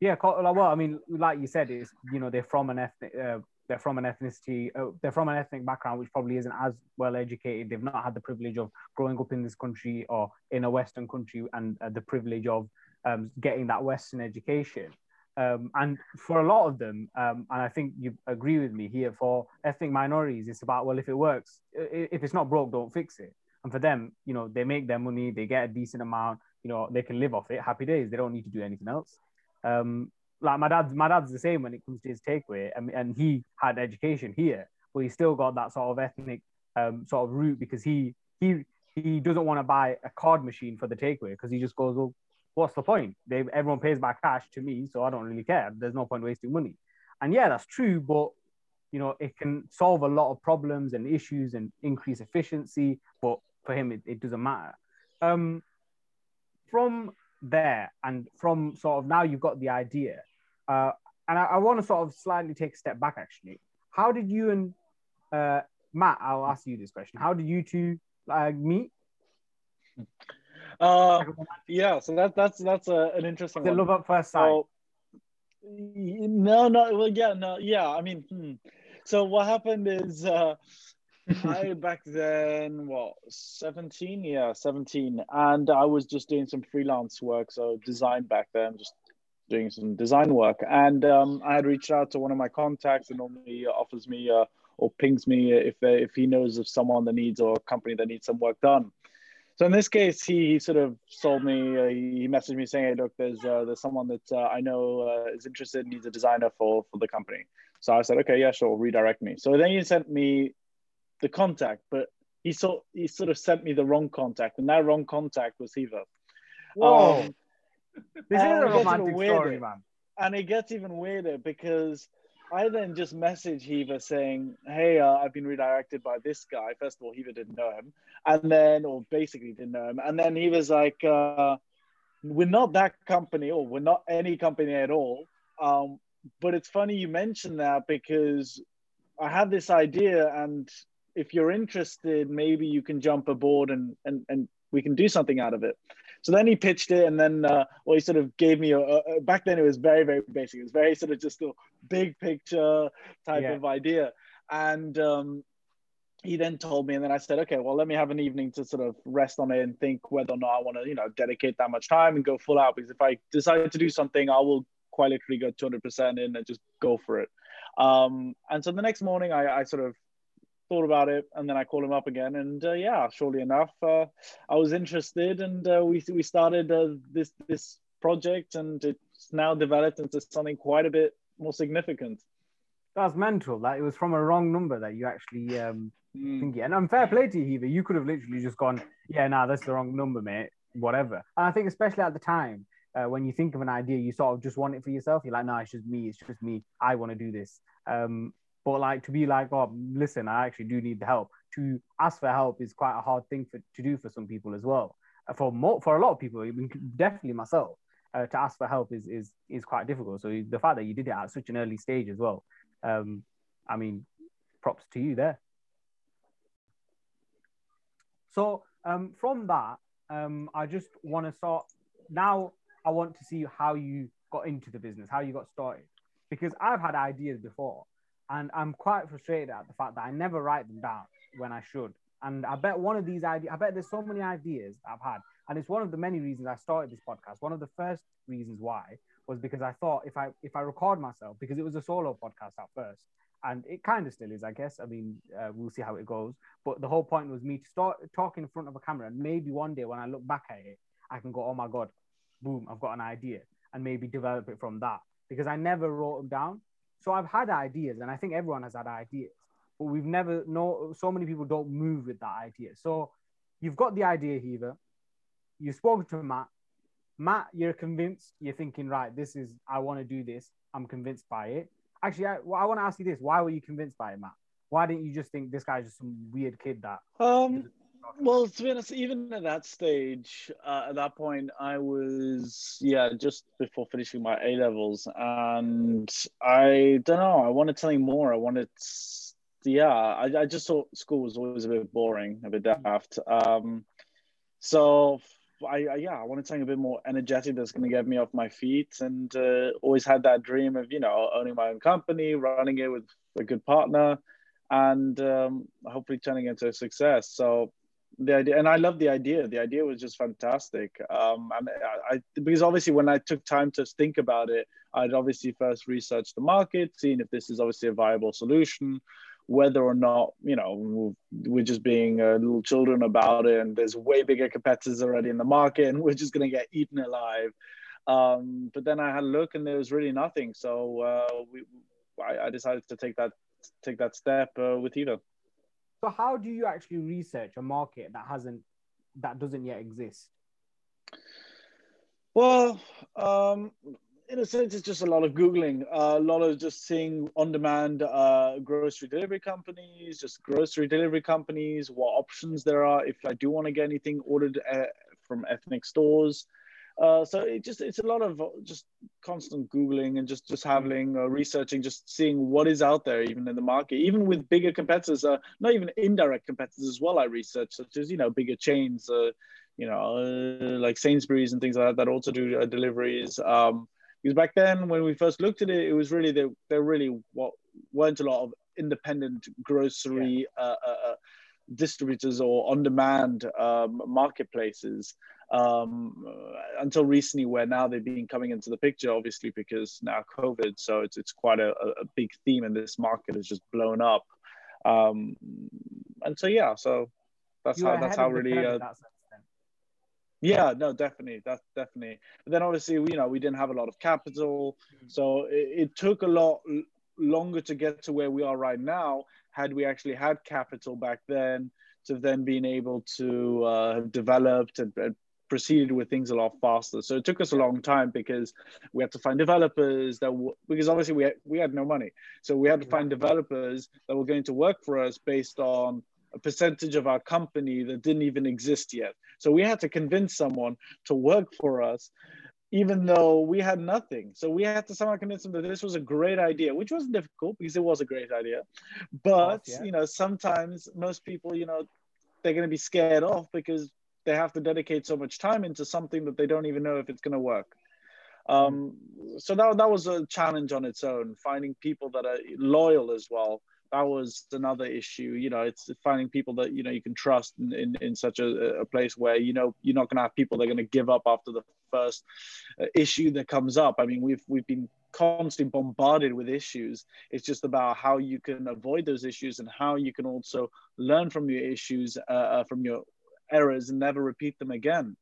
Yeah, well, I mean, like you said, it's you know they're from an ethnic, uh, they're from an ethnicity, uh, they're from an ethnic background which probably isn't as well educated. They've not had the privilege of growing up in this country or in a Western country, and uh, the privilege of um, getting that Western education. Um, and for a lot of them, um, and I think you agree with me here, for ethnic minorities, it's about well, if it works, if it's not broke, don't fix it. And for them, you know, they make their money, they get a decent amount, you know, they can live off it. Happy days. They don't need to do anything else. Um, like my dad's, my dad's the same when it comes to his takeaway, and, and he had education here, but he still got that sort of ethnic um, sort of route because he he he doesn't want to buy a card machine for the takeaway because he just goes, well, what's the point? They everyone pays by cash to me, so I don't really care. There's no point wasting money. And yeah, that's true, but you know, it can solve a lot of problems and issues and increase efficiency, but for him, it, it doesn't matter. Um, from there and from sort of now you've got the idea, uh, and I, I want to sort of slightly take a step back actually. How did you and uh, Matt, I'll ask you this question. How did you two uh, meet? Uh, yeah, so that that's that's a, an interesting The love at first sight. So, no, no, well, yeah, no, yeah. I mean, hmm. so what happened is, uh, I back then, what, seventeen? Yeah, seventeen, and I was just doing some freelance work, so design back then, just doing some design work, and um, I had reached out to one of my contacts, and normally offers me uh, or pings me if they, if he knows of someone that needs or a company that needs some work done. So in this case, he, he sort of sold me. Uh, he messaged me saying, "Hey, look, there's uh, there's someone that uh, I know uh, is interested, needs a designer for for the company." So I said, "Okay, yeah, sure, redirect me." So then he sent me the contact, but he saw he sort of sent me the wrong contact, and that wrong contact was Hiva. Whoa, Um, this is a it gets even romantic story, man. and it gets even weirder because I then just message Hiva saying, "Hey, uh, I've been redirected by this guy." First of all, Hiva didn't know him, and then, or basically didn't know him, and then he was like, uh, "We're not that company, or we're not any company at all." Um, but it's funny you mentioned that because I had this idea, and if you're interested, maybe you can jump aboard and and and we can do something out of it. So then he pitched it, and then uh, well, he sort of gave me a, a. Back then, it was very, very basic. It was very sort of just a big picture type Yeah. of idea, and um, he then told me, and then I said, okay, well, let me have an evening to sort of rest on it and think whether or not I want to, you know, dedicate that much time and go full out. Because if I decide to do something, I will quite literally go 200% in and just go for it. Um, and so the next morning, I, I sort of thought about it and then I called him up again and uh, yeah surely enough uh, I was interested and uh, we we started uh, this this project and it's now developed into something quite a bit more significant That's mental. That it was from a wrong number that you actually um Mm. think. And I'm fair play to you, Hiva. You could have literally just gone, yeah, nah, that's the wrong number, mate. Whatever. And I think especially at the time, uh, when you think of an idea, you sort of just want it for yourself. You're like, no, it's just me. It's just me. I want to do this. Um, but like to be like, oh, listen, I actually do need the help. To ask for help is quite a hard thing for to do for some people as well. Uh, For more, for a lot of people, definitely myself, uh, to ask for help is is is quite difficult. So the fact that you did it at such an early stage as well, um, I mean, props to you there. So um, from that, um, I just want to start. Now I want to see how you got into the business, how you got started, because I've had ideas before, and I'm quite frustrated at the fact that I never write them down when I should. And I bet one of these ideas, I bet there's so many ideas I've had, and it's one of the many reasons I started this podcast. One of the first reasons why was because I thought if I if I record myself, because it was a solo podcast at first, and it kind of still is, I guess. I mean, uh, we'll see how it goes. But the whole point was me to start talking in front of a camera, and maybe one day when I look back at it, I can go, "Oh my god, boom! I've got an idea," and maybe develop it from that. Because I never wrote them down, so I've had ideas, and I think everyone has had ideas, but we've never know. So many people don't move with that idea. So you've got the idea, Hiva. You've spoken to Matt. Matt, you're convinced. You're thinking, right, this is. I want to do this. I'm convinced by it. Actually, I, well, I want to ask you this: Why were you convinced by it, Matt? Why didn't you just think this guy's just some weird kid that? Um. Well, to be honest, even at that stage, uh, at that point, I was yeah just before finishing my A levels, and I don't know. I wanted something more. I wanted yeah. I, I just thought school was always a bit boring, a bit daft. Um, so I, I, yeah, I wanted something a bit more energetic that's going to get me off my feet, and uh, always had that dream of you know owning my own company, running it with a good partner, and um, hopefully turning it into a success. So the idea, and I love the idea. The idea was just fantastic. Um, and I, I because obviously when I took time to think about it, I'd obviously first researched the market, seeing if this is obviously a viable solution whether or not you know we're just being uh, little children about it and there's way bigger competitors already in the market and we're just going to get eaten alive um, but then i had a look and there was really nothing so uh, we, I, I, decided to take that take that step uh, with Hiva. So how do you actually research a market that hasn't that doesn't yet exist well um, in a sense, it's just a lot of Googling, uh, a lot of just seeing on demand uh, grocery delivery companies, just grocery delivery companies, what options there are if I do want to get anything ordered uh, from ethnic stores. Uh, so it just it's a lot of just constant googling and just just having uh, researching just seeing what is out there even in the market even with bigger competitors uh, not even indirect competitors as well i research such as you know bigger chains uh, you know uh, like sainsbury's and things like that that also do uh, deliveries um, because back then when we first looked at it, it was really there. There really what weren't a lot of independent grocery yeah. uh, uh, uh distributors or on-demand um, marketplaces um, until recently, where now they've been coming into the picture, obviously because now COVID. So it's it's quite a, a big theme in this market has just blown up. Um, and so yeah, so that's you how that's how really. Uh, yeah, no, definitely. That's definitely. But then obviously, you know, we didn't have a lot of capital, mm-hmm. so it, it, took a lot longer to get to where we are right now. Had we actually had capital back then, to then being able to uh, have developed and, and proceeded with things a lot faster. So it took us a long time because we had to find developers that w- because obviously we had, we had no money, so we had to find developers that were going to work for us based on a percentage of our company that didn't even exist yet. So we had to convince someone to work for us, even though we had nothing. So we had to somehow convince them that this was a great idea, which wasn't difficult because it was a great idea. But, yeah. you know, sometimes most people, you know, they're going to be scared off because they have to dedicate so much time into something that they don't even know if it's going to work. Um, so that, that was a challenge on its own, finding people that are loyal as well that was another issue. You know, it's finding people that you know you can trust in in, in such a, a place where you know you're not going to have people that are going to give up after the first uh, issue that comes up. I mean, we've we've been constantly bombarded with issues. It's just about how you can avoid those issues and how you can also learn from your issues, uh, uh from your errors, and never repeat them again.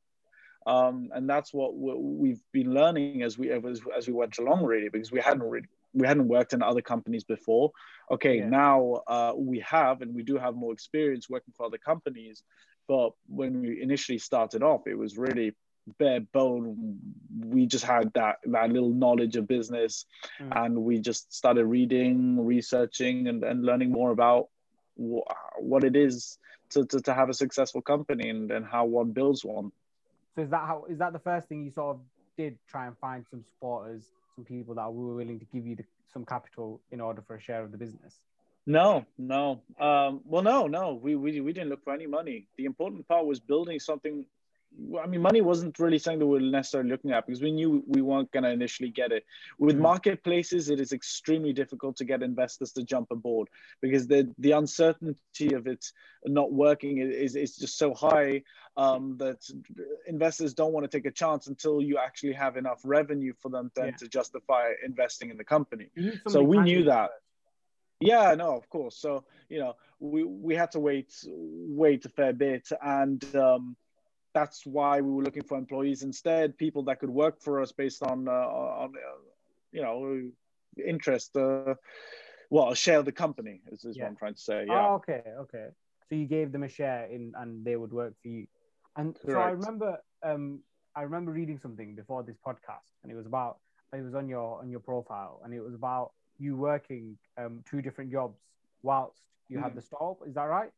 Um, and that's what we've been learning as we as, as we went along, really, because we hadn't really we hadn't worked in other companies before. Okay, yeah. now uh, we have, and we do have more experience working for other companies. But when we initially started off, it was really bare bone. We just had that that little knowledge of business, mm. and we just started reading, researching, and, and learning more about wh- what it is to, to, to have a successful company and, and how one builds one. So is that how is that the first thing you sort of did try and find some supporters some people that were willing to give you the, some capital in order for a share of the business? No, no. Um, well, no, no. We, we we didn't look for any money. The important part was building something I mean, money wasn't really something that we were necessarily looking at because we knew we weren't going to initially get it. With mm-hmm. marketplaces, it is extremely difficult to get investors to jump aboard because the the uncertainty of it not working is, is just so high um, that investors don't want to take a chance until you actually have enough revenue for them then yeah. to justify investing in the company. So we knew that. Yeah, no, of course. So you know, we we had to wait wait a fair bit and. Um, that's why we were looking for employees instead, people that could work for us based on, uh, on uh, you know, interest. Uh, well, share the company is, is yeah. what I'm trying to say. Yeah. Oh, okay, okay. So you gave them a share in, and they would work for you. And so I remember, um, I remember reading something before this podcast, and it was about it was on your on your profile, and it was about you working um, two different jobs whilst you had Mhm. the stall. Is that right?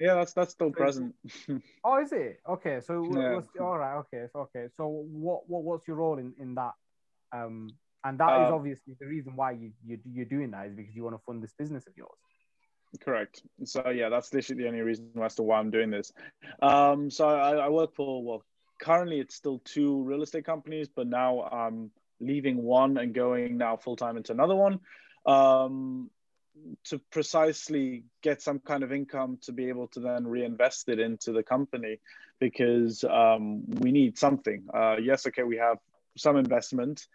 Yeah, that's that's still present. Oh, is it? Okay, so Yeah. all right, okay, so, okay. So what what what's your role in in that? Um, and that is Uh, obviously the reason why you you you're doing that is because you want to fund this business of yours. Correct. So yeah, that's literally the only reason as to why I'm doing this. Um, so I, I work for well, currently it's still two real estate companies, but now I'm leaving one and going now full time into another one, um, to precisely get some kind of income to be able to then reinvest it into the company, because um, we need something. Uh, yes, okay, we have some investment,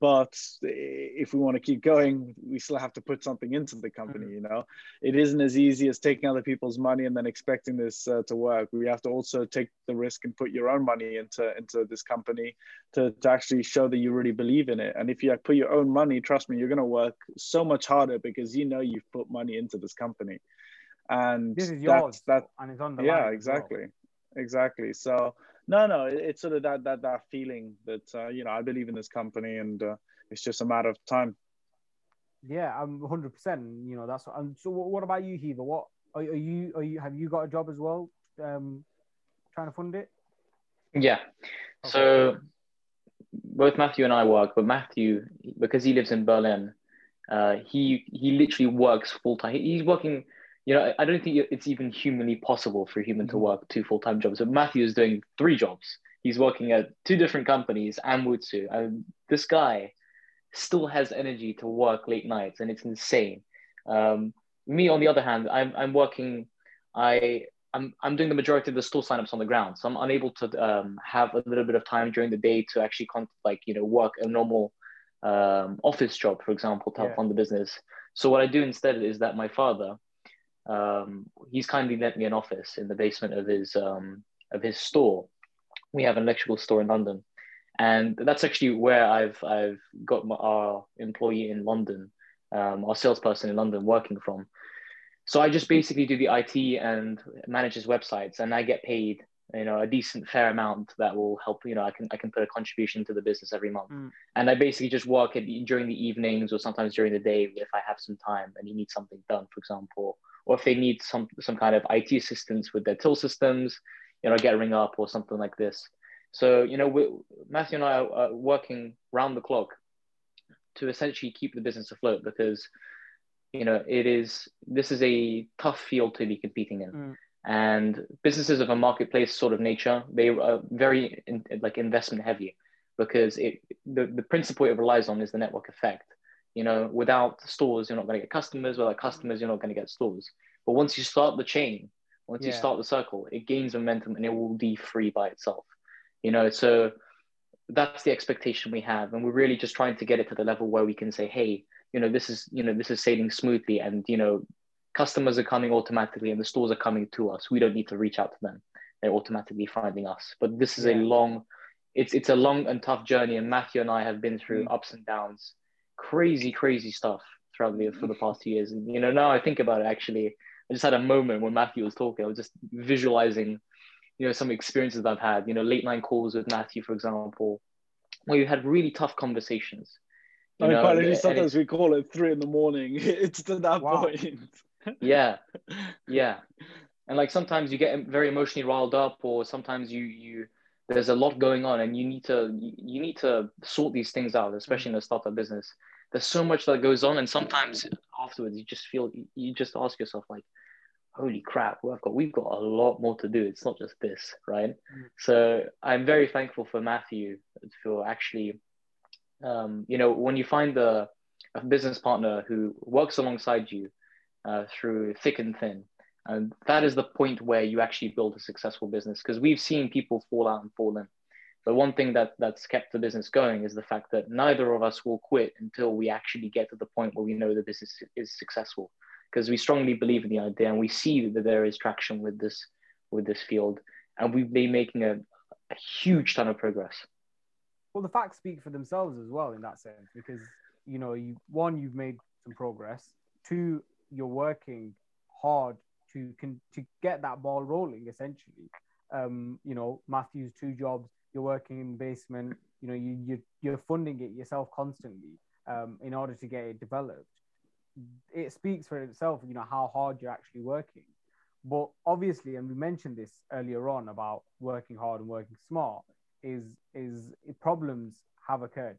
but if we want to keep going, we still have to put something into the company. You know, it isn't as easy as taking other people's money and then expecting this uh, to work. We have to also take the risk and put your own money into into this company to, to actually show that you really believe in it. And if you put your own money, trust me, you're going to work so much harder because you know you've put money into this company. And This is that's- yours, that and it's on the yeah line as well. exactly exactly so no no it, it's sort of that that that feeling that uh, you know i believe in this company and uh, it's just a matter of time Yeah, I'm 100. percent You know, that's. And so, what, what about you, Heather? What are, are you? Are you? Have you got a job as well? Um, trying to fund it. Yeah. So both Matthew and I work, but Matthew, because he lives in Berlin, uh, he he literally works full time. He's working. You know, I don't think it's even humanly possible for a human to Mhm. work two full time jobs. But Matthew is doing three jobs. He's working at two different companies and Wutzu. And this guy still has energy to work late nights, and it's insane. Um, me, on the other hand, I'm I'm working. I I'm I'm doing the majority of the store signups on the ground, so I'm unable to um, have a little bit of time during the day to actually con- like you know work a normal um, office job, for example, to help Yeah. fund the business. So what I do instead is that my father, um, he's kindly lent me an office in the basement of his um, of his store. We have an electrical store in London, and that's actually where I've I've got my, our employee in London, um, our salesperson in London working from. So I just basically do the IT and manage his websites, and I get paid, you know, a decent fair amount that will help. You know, I can I can put a contribution to the business every month, Mm. and I basically just work at, during the evenings or sometimes during the day if I have some time and he needs something done, for example, or if they need some some kind of IT assistance with their till systems, you know, get ring up or something like this. So you know, we, Matthew and I are, working round the clock to essentially keep the business afloat because you know it is this is a tough field to be competing in Mm. and businesses of a marketplace sort of nature they are very in, like investment heavy because it the, the principle it relies on is the network effect you know without stores you're not going to get customers without customers you're not going to get stores. But once you start the chain once you start the circle it gains momentum and it will be free by itself you know? So that's the expectation we have and we're really just trying to get it to the level where we can say hey you know this is you know this is sailing smoothly and you know customers are coming automatically and the stores are coming to us. We don't need to reach out to them. They're automatically finding us. But this is a long it's it's a long and tough journey and matthew and i have been through Mm. ups and downs crazy crazy stuff throughout the for the past two years and you know now i think about it actually i just had a moment when matthew was talking i was just visualizing you know some experiences i've had you know late night calls with matthew for example where you had really tough conversations I you mean, know, quite and literally, sometimes we call it three in the morning. It's to that Wow. point. yeah yeah and like sometimes you get very emotionally riled up or sometimes you you there's a lot going on and you need to you need to sort these things out especially in a startup business there's so much that goes on and sometimes afterwards you just feel you just ask yourself like holy crap we've got we've got a lot more to do it's not just this right Mm. so i'm very thankful for matthew for actually um, you know when you find the a business partner who works alongside you uh, through thick and thin. And that is the point where you actually build a successful business because we've seen people fall out and fall in. But one thing that that's kept the business going is the fact that neither of us will quit until we actually get to the point where we know the business is successful. Because we strongly believe in the idea and we see that there is traction with this with this field, and we've been making a, a huge ton of progress. Well, the facts speak for themselves as well in that sense because you know, you one, you've made some progress. Two, you're working hard to can to get that ball rolling essentially. Um, you know, Matthew's two jobs, you're working in the basement, you know, you you you're funding it yourself constantly um, in order to get it developed. It speaks for itself, you know, how hard you're actually working. But obviously, and we mentioned this earlier on about working hard and working smart, is is problems have occurred,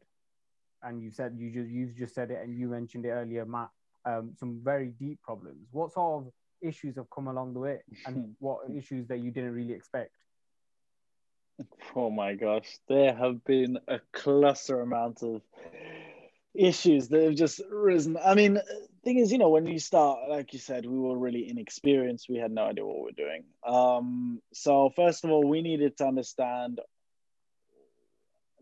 and you said you just you've just said it, and you mentioned it earlier, Matt. Um, some very deep problems. What sort of issues have come along the way, and what issues that you didn't really expect? Oh my gosh, there have been a cluster amount of issues that have just risen. I mean, thing is, you know, when you start, like you said, we were really inexperienced. We had no idea what we're doing. Um, so first of all, we needed to understand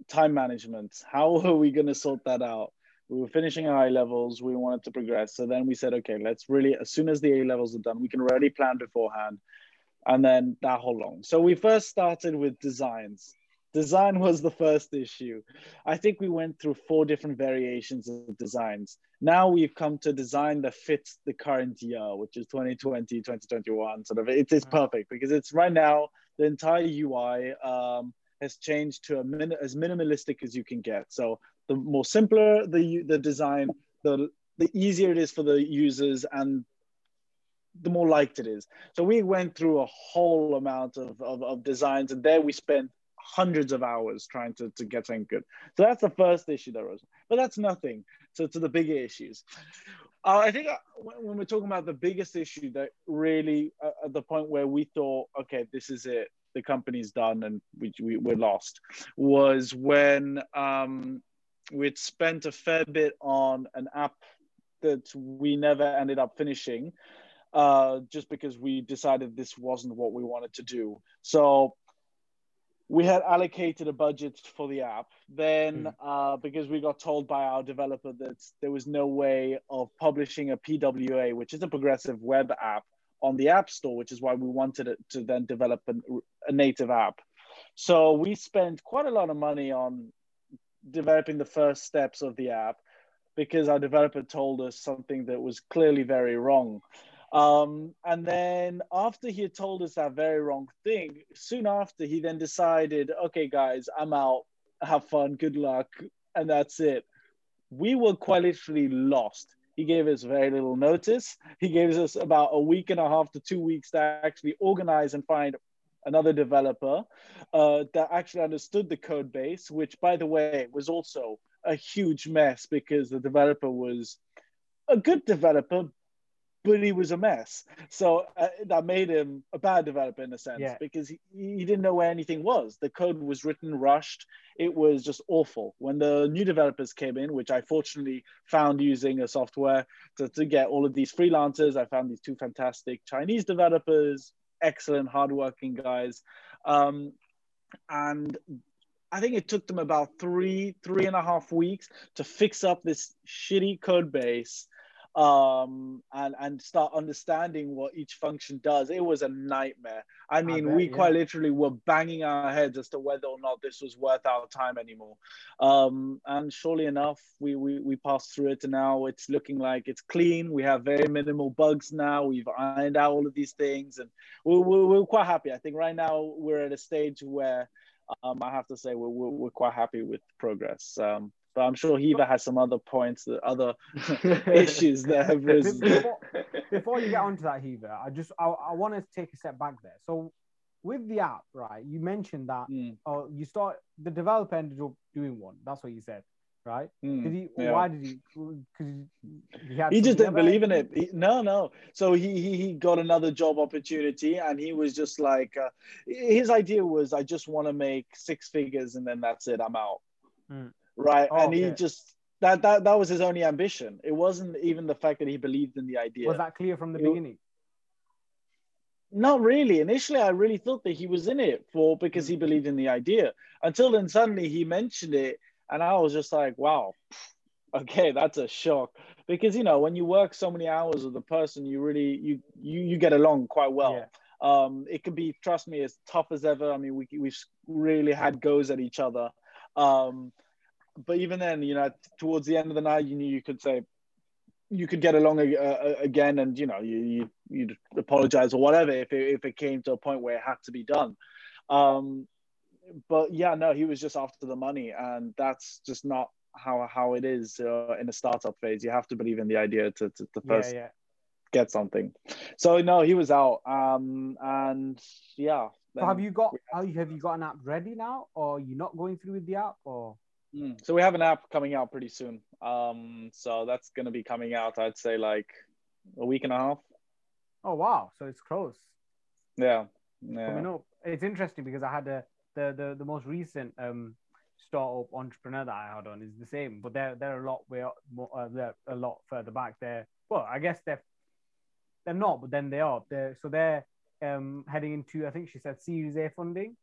time management. How are we going to sort that out? We were finishing our A levels. We wanted to progress. So then we said, okay, let's really, as soon as the A levels are done, we can already plan beforehand. And then that whole long. So we first started with designs design was the first issue. I think we went through four different variations of designs. Now we've come to design that fits the current year, which is 2020, 2021. Sort of, it is perfect because it's right now the entire UI um, has changed to a min- as minimalistic as you can get. So the more simpler the the design, the the easier it is for the users and the more liked it is. So we went through a whole amount of, of, of designs and there we spent hundreds of hours trying to, to get something good. So that's the first issue that rose. But that's nothing to, to the bigger issues. Uh, I think uh, when we're talking about the biggest issue that really, uh, at the point where we thought, okay, this is it, the company's done and we, we, we're lost, was when um, we'd spent a fair bit on an app that we never ended up finishing uh, just because we decided this wasn't what we wanted to do. So we had allocated a budget for the app. Then, mm. uh, because we got told by our developer that there was no way of publishing a PWA, which is a progressive web app, on the App Store, which is why we wanted it to then develop an, a native app. So we spent quite a lot of money on developing the first steps of the app because our developer told us something that was clearly very wrong. Um, and then after he had told us that very wrong thing, soon after he then decided, okay, guys, I'm out. Have fun. Good luck. And that's it. We were quite literally lost. He gave us very little notice. He gave us about a week and a half to two weeks to actually organize and find another developer uh, that actually understood the code base, which, by the way, was also a huge mess because the developer was a good developer, but he was a mess. So uh, that made him a bad developer in a sense yeah. because he, he didn't know where anything was. The code was written rushed. It was just awful. When the new developers came in, which I fortunately found using a software to, to get all of these freelancers, I found these two fantastic Chinese developers, excellent, hardworking guys. Um, and I think it took them about three, three and a half weeks to fix up this shitty code base um, and and start understanding what each function does. It was a nightmare. I mean, I bet, we yeah. quite literally were banging our heads as to whether or not this was worth our time anymore. Um, and surely enough, we, we we passed through it, and now it's looking like it's clean. We have very minimal bugs now. We've ironed out all of these things, and we're, we're, we're quite happy. I think right now we're at a stage where um, I have to say we're, we're, we're quite happy with progress. Um, but I'm sure Hiva has some other points, that other issues that have risen. Before, before, you get onto that, Hiva, I just I, I want to take a step back there. So with the app, right? You mentioned that mm. you start the developer ended up doing one. That's what you said, right? Mm, did he? Yeah. Why did he? Because he, he, he just didn't believe in it. He, no, no. So he, he he got another job opportunity, and he was just like, uh, his idea was, I just want to make six figures, and then that's it. I'm out. Mm right? Oh, and he okay. just that that that was his only ambition. It wasn't even the fact that he believed in the idea. Was that clear from the it, beginning? Not really. Initially, I really thought that he was in it for because he hmm. believed in the idea. Until then, suddenly he mentioned it, and I was just like, "Wow, okay, that's a shock." Because you know, when you work so many hours with a person, you really you you you get along quite well. Yeah. Um, it can be, trust me, as tough as ever. I mean, we we've really had goes at each other. Um, but even then, you know, towards the end of the night, you knew you could say, you could get along uh, again, and you know you you you'd apologize or whatever if it, if it came to a point where it had to be done. Um, but yeah, no, he was just after the money, and that's just not how how it is uh, in a startup phase. You have to believe in the idea to to, to first yeah, yeah. get something. So no, he was out, um, and yeah. So have you got have you got an app ready now, or you're not going through with the app, or? Mm. So we have an app coming out pretty soon. Um, so that's gonna be coming out. I'd say like a week and a half. Oh wow! So it's close. Yeah. yeah. Coming up. It's interesting because I had a the the, the most recent um startup entrepreneur that I had on is the same, but they're they're a lot way more, uh, they're a lot further back. They're well, I guess they're they're not, but then they are. They're so they're um heading into I think she said Series A funding.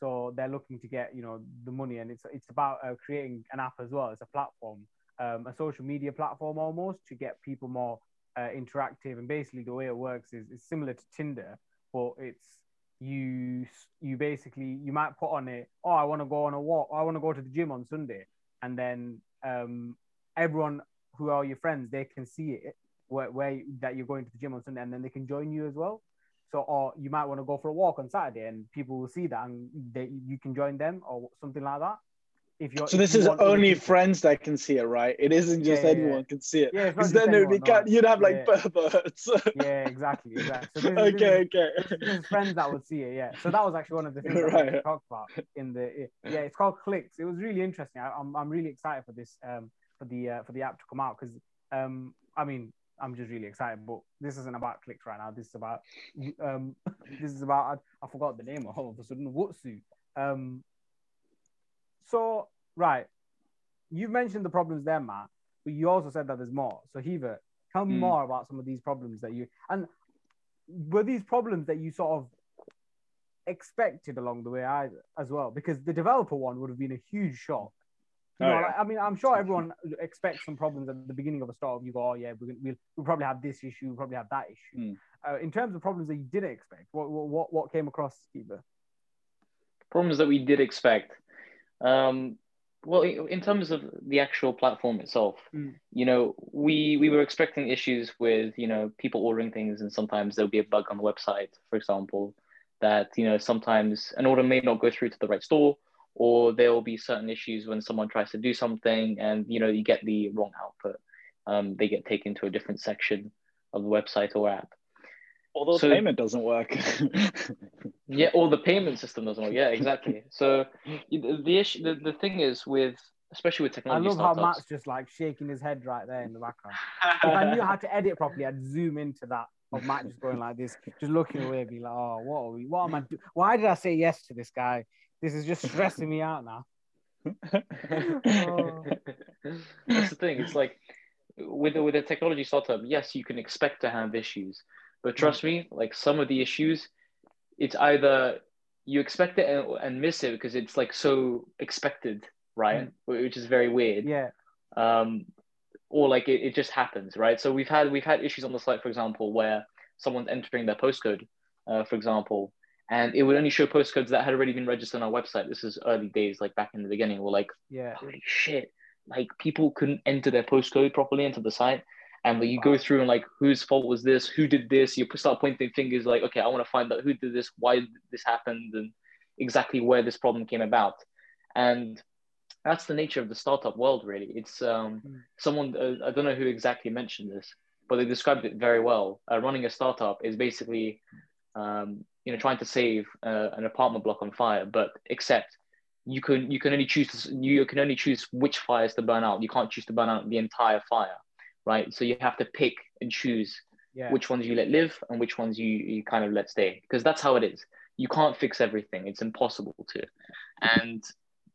So they're looking to get you know the money, and it's it's about uh, creating an app as well. It's a platform, um, a social media platform almost to get people more uh, interactive. And basically, the way it works is, is similar to Tinder, but it's you you basically you might put on it oh i want to go on a walk i want to go to the gym on sunday and then um everyone who are your friends they can see it where, where that you're going to the gym on sunday and then they can join you as well so or you might want to go for a walk on saturday and people will see that and they, you can join them or something like that. If you're so this you is only friends that can see it right? It isn't just yeah, anyone yeah. can see it. Yeah because then anyone, no. you'd have like perverts yeah exactly exactly. So this, okay this, okay there's friends that would see it yeah. So that was actually one of the things right. I talked about in the yeah it's called clicks. It was really interesting. I, am I'm, I'm really excited for this um for the uh, for the app to come out because um I mean I'm just really excited. But this isn't about clicks right now. This is about um, this is about I, I forgot the name of all of a sudden. Wutzu. Um, so, right, you've mentioned the problems there, Matt, but you also said that there's more. So, Hiva, tell me mm. more about some of these problems that you and were these problems that you sort of expected along the way either, as well? Because the developer one would have been a huge shock. You oh, yeah. like, I mean, I'm sure everyone expects some problems at the beginning of a startup. You go, oh yeah, we're gonna, we'll, we'll probably have this issue, we'll probably have that issue. Mm. Uh, in terms of problems that you didn't expect, what what what came across, Hiva? Problems that we did expect. Um, well, in terms of the actual platform itself, mm. you know, we we were expecting issues with you know people ordering things, and sometimes there'll be a bug on the website, for example, that you know sometimes an order may not go through to the right store, or there will be certain issues when someone tries to do something, and you know you get the wrong output. Um, they get taken to a different section of the website or app. Although so, payment doesn't work. yeah, or the payment system doesn't work. Yeah, exactly. So the issue, the, the thing is with especially with technology. I love startups, how Matt's just like shaking his head right there in the background. if I knew how to edit properly, I'd zoom into that of Matt just going like this, just looking away, be like, "Oh, what are we? What am I? Do- Why did I say yes to this guy? This is just stressing me out now." oh. That's the thing. It's like with a, with a technology startup, yes, you can expect to have issues, but mm. trust me, like some of the issues, it's either you expect it and, and miss it because it's like so expected, right? Mm. Which is very weird. Yeah. Um, or like it, it just happens, right? So we've had we've had issues on the site, for example, where someone's entering their postcode, uh, for example, and it would only show postcodes that had already been registered on our website. This is early days, like back in the beginning. We're like, yeah, holy shit! Like people couldn't enter their postcode properly into the site, and like you wow. go through and like whose fault was this who did this you start pointing fingers like okay i want to find out who did this why this happened and exactly where this problem came about and that's the nature of the startup world really it's um, mm. someone uh, i don't know who exactly mentioned this but they described it very well uh, running a startup is basically um, you know trying to save uh, an apartment block on fire but except you can you can only choose you can only choose which fires to burn out you can't choose to burn out the entire fire right? So you have to pick and choose yeah. which ones you let live and which ones you, you kind of let stay because that's how it is. You can't fix everything, it's impossible to. And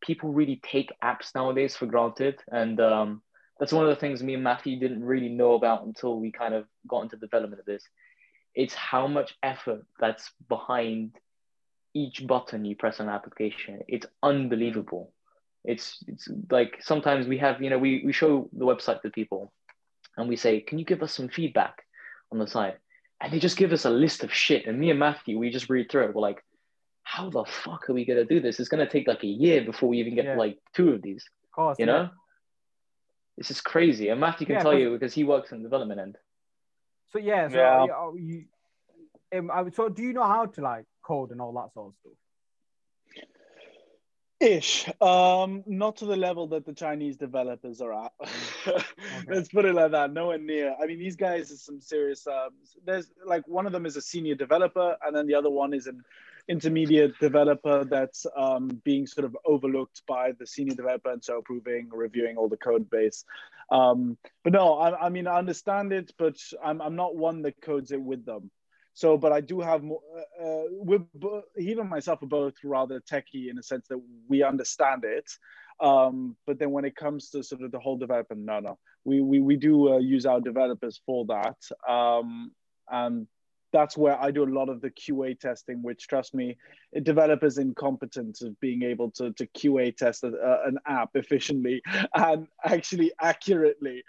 people really take apps nowadays for granted. And um, that's one of the things me and Matthew didn't really know about until we kind of got into development of this. It's how much effort that's behind each button you press on an application. It's unbelievable. It's it's like sometimes we have, you know, we, we show the website to people and we say, can you give us some feedback on the site? And they just give us a list of shit. And me and Matthew, we just read through it. We're like, how the fuck are we gonna do this? It's gonna take like a year before we even get yeah. like two of these. Of course, you know. This is crazy. And Matthew can Yeah, tell you because he works in the development end. So yeah, so Yeah. yeah, oh, you, um, I, so do you know how to like code and all that sort of stuff? Ish. Um, not to the level that the Chinese developers are at. Let's put it like that. Nowhere near. I mean, these guys are some serious. Um, there's like one of them is a senior developer, and then the other one is an intermediate developer that's um, being sort of overlooked by the senior developer, and so approving, reviewing all the code base. Um, but no, I, I mean, I understand it, but I'm I'm not one that codes it with them. So, but I do have more. Uh, uh, we're he and myself are both rather techie in a sense that we understand it. Um, but then when it comes to sort of the whole development, no, no, we we we do uh, use our developers for that. Um, and that's where I do a lot of the QA testing, which trust me, developer's incompetent of being able to, to QA test a, a- an app efficiently and actually accurately.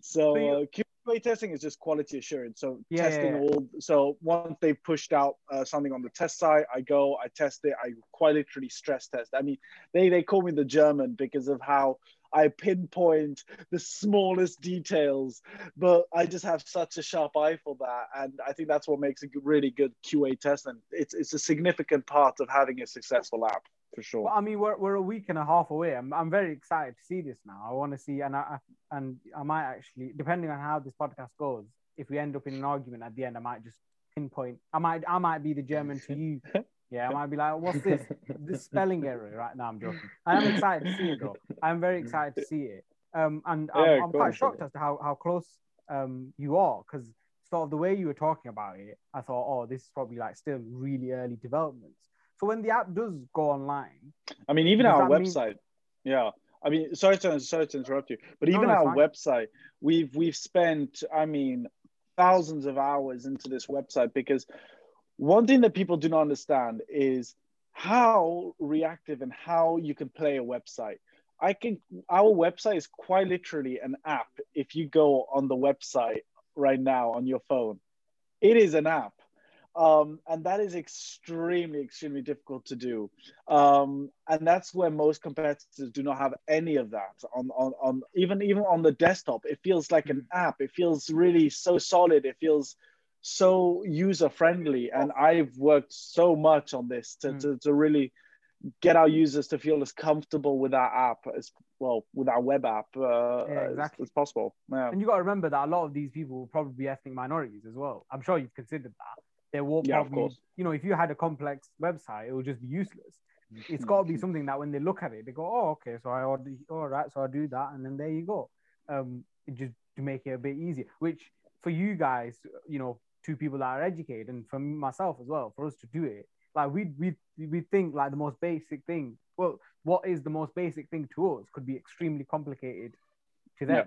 So So you- uh, QA testing is just quality assurance. So Yeah, testing yeah, all. So once they've pushed out uh, something on the test site, I go, I test it. I quite literally stress test. I mean, they they call me the German because of how I pinpoint the smallest details, but I just have such a sharp eye for that, and I think that's what makes a really good QA test, and it's it's a significant part of having a successful app for sure. Well, I mean, we're, we're a week and a half away. I'm, I'm very excited to see this now. I want to see, and I and I might actually, depending on how this podcast goes, if we end up in an argument at the end, I might just pinpoint. I might I might be the German to you. Yeah, I might be like, what's this? This spelling error right now. I'm joking. I am excited to see it though. I'm very excited to see it. Um, and I'm, Yeah, I'm quite shocked as to how, how close um you are because sort of the way you were talking about it, I thought, oh, this is probably like still really early developments. So when the app does go online, I mean, even our that mean- website. Yeah. I mean, sorry to sorry to interrupt you, but even no, our fine. website, we've we've spent, I mean, thousands of hours into this website because one thing that people do not understand is how reactive and how you can play a website. I can our website is quite literally an app. If you go on the website right now on your phone, it is an app. Um, and that is extremely, extremely difficult to do. Um, and that's where most competitors do not have any of that on, on, on even even on the desktop. It feels like an app. It feels really so solid. It feels so user friendly. And I've worked so much on this to, Mm. to, to really get our users to feel as comfortable with our app as well with our web app uh, Yeah, as- exactly. as, possible. Yeah. and you got to remember that a lot of these people will probably be ethnic minorities as well. I'm sure you've considered that. They will Yeah, of probably, course. you know, if you had a complex website, it would just be useless. It's got to be something that when they look at it, they go, "Oh, okay, so I order, all right, so I do that, and then there you go." Um, just to make it a bit easier. Which for you guys, you know, two people that are educated, and for myself as well, for us to do it, like we we we think like the most basic thing. Well, what is the most basic thing to us could be extremely complicated to them, Yeah.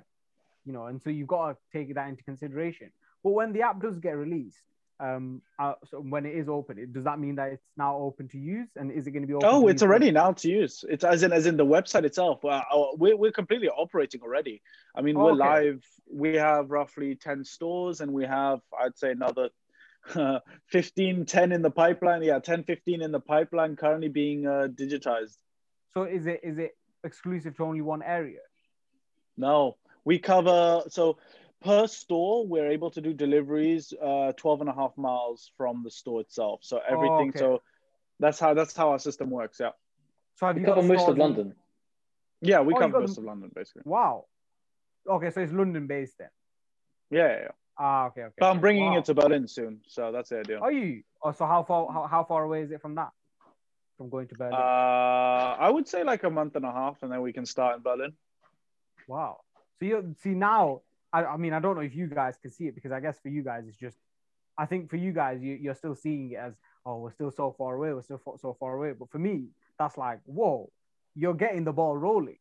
you know, and so you've got to take that into consideration. But when the app does get released, um, uh, so when it is open, it, does that mean that it's now open to use, and is it going to be open? Oh, it's already now to use. It's as in as in the website itself. Uh, we're we're completely operating already. I mean, we're Okay. live. We have roughly ten stores, and we have I'd say another. Uh, 15 10 in the pipeline yeah 10 15 in the pipeline currently being uh, digitized So is it is it exclusive to only one area? no we cover so per store we're able to do deliveries uh 12 and a half miles from the store itself so everything okay. so that's how that's how our system works yeah So have you got cover most stores of in- London. yeah we Oh, cover got most them- of london basically Wow. Okay, so it's London based then. yeah, yeah, yeah. Ah, okay, okay. But I'm bringing Wow. it to Berlin soon, so that's the idea. Are you? Oh, so how far how, how far away is it from that? From going to Berlin? Uh, I would say like a month and a half, and then we can start in Berlin. Wow. So you see now, I, I mean, I don't know if you guys can see it because I guess for you guys it's just, I think for you guys you, you're still seeing it as, oh, we're still so far away, we're still so far away. But for me, that's like, whoa, you're getting the ball rolling.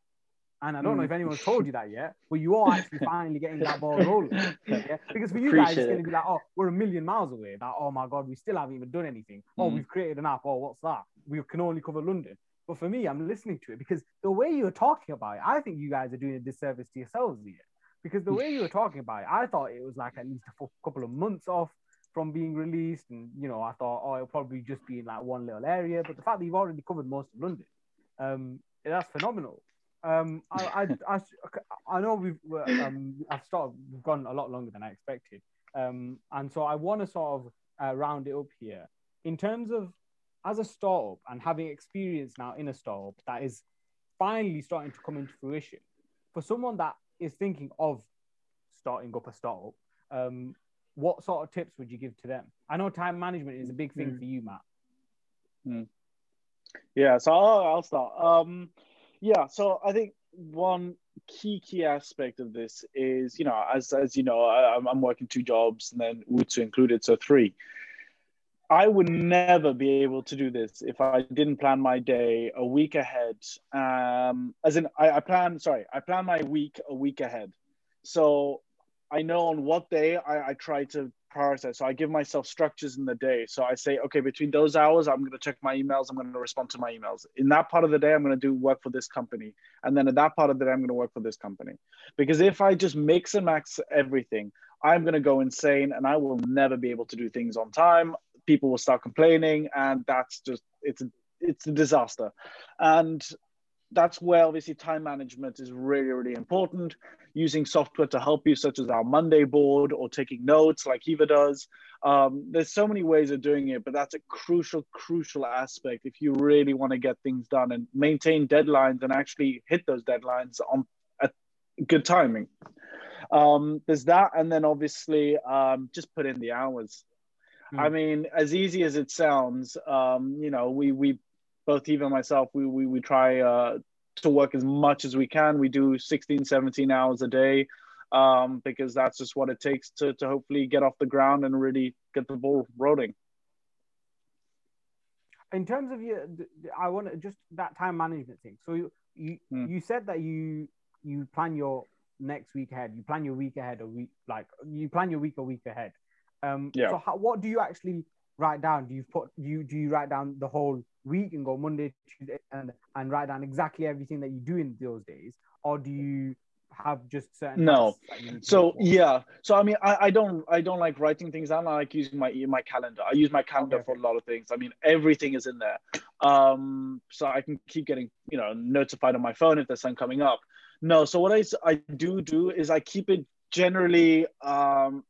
And I don't know Mm. if anyone's told you that yet, but you are actually finally getting that ball rolling. Yeah? Because for you guys, it's going to be like, oh, we're a million miles away. Like, oh my God, we still haven't even done anything. Oh, Mm. we've created an app. Oh, what's that? We can only cover London. But for me, I'm listening to it because the way you're talking about it, I think you guys are doing a disservice to yourselves here. Because the way you were talking about it, I thought it was like at least a couple of months off from being released. And, you know, I thought, oh, it'll probably just be in like one little area. But the fact that you've already covered most of London, um, that's phenomenal. Um, I, I, I, I know we've um, I've started we've gone a lot longer than I expected. Um, and so I want to sort of uh, round it up here in terms of as a startup and having experience now in a startup that is finally starting to come into fruition. For someone that is thinking of starting up a startup, um, what sort of tips would you give to them? I know time management is a big thing mm. for you, Matt. Mm. Yeah, so I'll, I'll start. Um, yeah, so I think one key key aspect of this is, you know, as as you know, I, I'm working two jobs and then Wutzu included, so three. I would never be able to do this if I didn't plan my day a week ahead. Um, as in, I, I plan. Sorry, I plan my week a week ahead. So I know on what day I, I try to prioritize. So I give myself structures in the day. So I say, okay, between those hours, I'm going to check my emails. I'm going to respond to my emails. In that part of the day, I'm going to do work for this company. And then in that part of the day, I'm going to work for this company. Because if I just mix and max everything, I'm going to go insane and I will never be able to do things on time. People will start complaining. And that's just, it's a, it's a disaster. And that's where obviously time management is really, really important. Using software to help you, such as our Monday board or taking notes like Hiva does. Um, there's so many ways of doing it, but that's a crucial, crucial aspect if you really want to get things done and maintain deadlines and actually hit those deadlines on at good timing. Um, there's that, and then obviously um, just put in the hours. Mm. I mean, as easy as it sounds, um, you know, we we both Hiva and myself, we, we, we try uh, to work as much as we can. We do 16, 17 hours a day um, because that's just what it takes to, to hopefully get off the ground and really get the ball rolling. In terms of your, I want to just that time management thing. So you you, mm. you said that you you plan your next week ahead. You plan your week ahead a week like you plan your week a week ahead. Um, yeah. So how, what do you actually write down? Do you put you do you write down the whole week and go Monday, Tuesday, and and write down exactly everything that you do in those days, or do you have just certain no. so yeah. So i mean I, I don't i don't like writing things down. I like using my my calendar. I use my calendar okay, for a lot of things. I mean everything is in there. Um so i can keep getting you know notified on my phone if there's something coming up. No. So what i i do do is i keep it generally um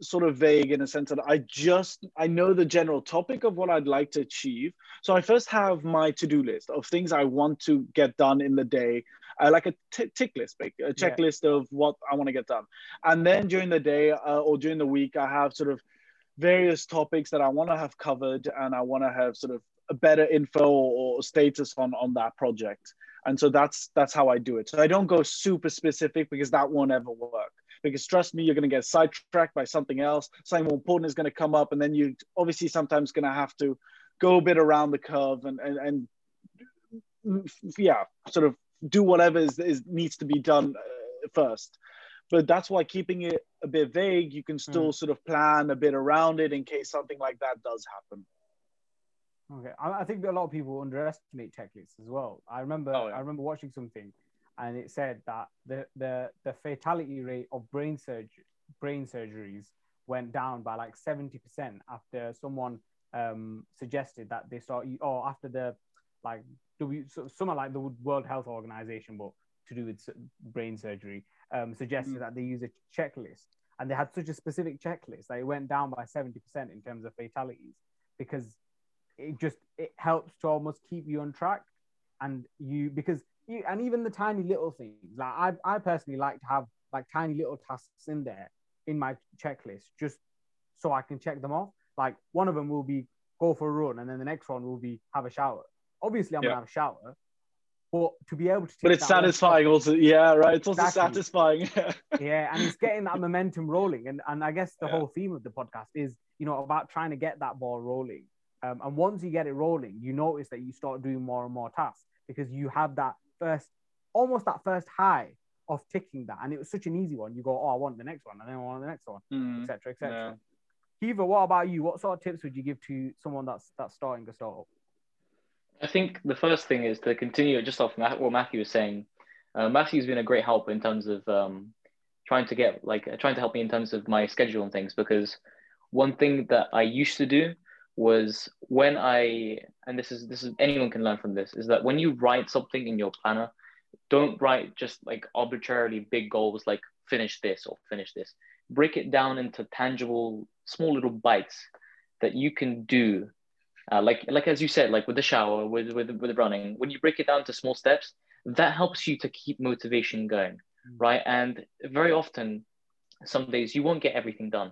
sort of vague in a sense that I just I know the general topic of what I'd like to achieve. So I first have my to-do list of things I want to get done in the day, uh, like a t- tick list, a checklist yeah. of what I want to get done. And then during the day uh, or during the week, I have sort of various topics that I want to have covered, and I want to have sort of a better info or status on on that project. And so that's that's how I do it. So I don't go super specific because that won't ever work because trust me, you're going to get sidetracked by something else. Something more important is going to come up, and then you obviously sometimes going to have to go a bit around the curve and and, and yeah, sort of do whatever is, is needs to be done uh, first. But that's why keeping it a bit vague, you can still mm. sort of plan a bit around it in case something like that does happen. Okay, I, I think a lot of people underestimate checklists as well. I remember, oh, yeah. I remember watching something and it said that the the, the fatality rate of brain surgery brain surgeries went down by like 70% after someone um, suggested that they start or after the like w, like the World Health Organization, but to do with brain surgery, um, suggested mm. that they use a checklist, and they had such a specific checklist that it went down by 70% in terms of fatalities because it just it helps to almost keep you on track and you because and even the tiny little things. Like I, I personally like to have like tiny little tasks in there in my checklist, just so I can check them off. Like one of them will be go for a run, and then the next one will be have a shower. Obviously, I'm yeah. gonna have a shower, but to be able to. But it's satisfying also. Yeah, right. It's also exactly. satisfying. yeah, and it's getting that momentum rolling, and and I guess the yeah. whole theme of the podcast is you know about trying to get that ball rolling. Um, and once you get it rolling, you notice that you start doing more and more tasks because you have that first, almost that first high of ticking that, and it was such an easy one. You go, oh, I want the next one, and then I want the next one, etc., mm, etc. Et Hiva, what about you? What sort of tips would you give to someone that's that's starting a startup? I think the first thing is to continue just off what Matthew was saying. Uh, Matthew's been a great help in terms of um, trying to get like trying to help me in terms of my schedule and things because one thing that I used to do was when I and this is this is anyone can learn from this is that when you write something in your planner, don't write just like arbitrarily big goals like finish this or finish this. Break it down into tangible, small little bites that you can do. Uh, like like as you said, like with the shower, with with with running, when you break it down to small steps, that helps you to keep motivation going, mm. right? And very often, some days you won't get everything done.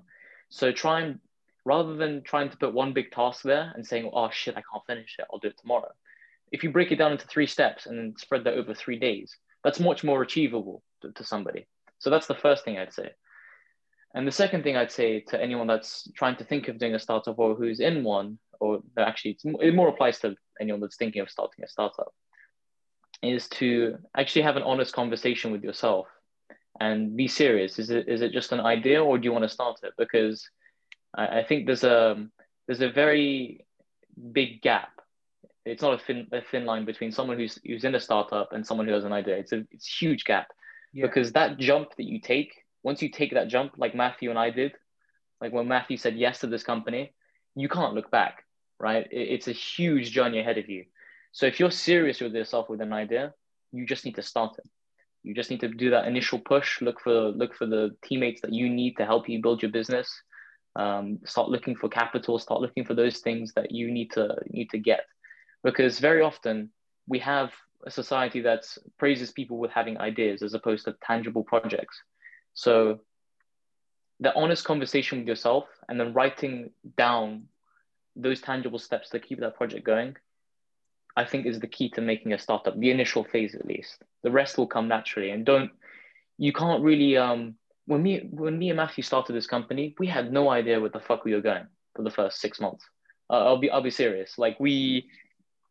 So try and rather than trying to put one big task there and saying, oh shit, I can't finish it, I'll do it tomorrow. If you break it down into three steps and then spread that over three days, that's much more achievable to, to somebody. So that's the first thing I'd say. And the second thing I'd say to anyone that's trying to think of doing a startup or who's in one, or actually it more applies to anyone that's thinking of starting a startup, is to actually have an honest conversation with yourself and be serious. Is it is it just an idea or do you want to start it? Because I, I think there's a there's a very big gap. It's not a thin a thin line between someone who's who's in a startup and someone who has an idea. It's a it's a huge gap yeah. because that jump that you take once you take that jump, like Matthew and I did, like when Matthew said yes to this company, you can't look back, right? It, it's a huge journey ahead of you. So if you're serious with yourself with an idea, you just need to start it. You just need to do that initial push. Look for look for the teammates that you need to help you build your business um, start looking for capital start looking for those things that you need to need to get. Because very often we have a society that praises people with having ideas as opposed to tangible projects. So the honest conversation with yourself and then writing down those tangible steps to keep that project going i think is the key to making a startup the initial phase at least. The rest will come naturally. And don't you can't really um when me when me and Matthew started this company, we had no idea where the fuck we were going for the first six months. Uh, I'll be I'll be serious. Like we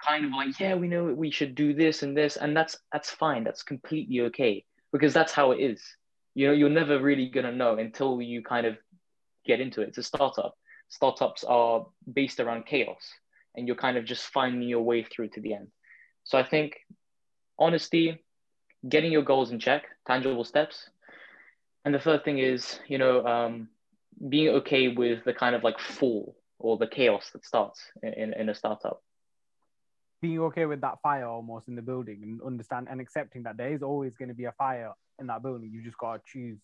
kind of like yeah we know we should do this and this and that's that's fine. That's completely okay because that's how it is. You know you're never really gonna know until you kind of get into it. It's a startup. Startups are based around chaos, and you're kind of just finding your way through to the end. So I think honesty, getting your goals in check, tangible steps, and the third thing is, you know, um, being okay with the kind of like fall or the chaos that starts in, in a startup. Being okay with that fire almost in the building and understand and accepting that there is always going to be a fire in that building. You just got to choose.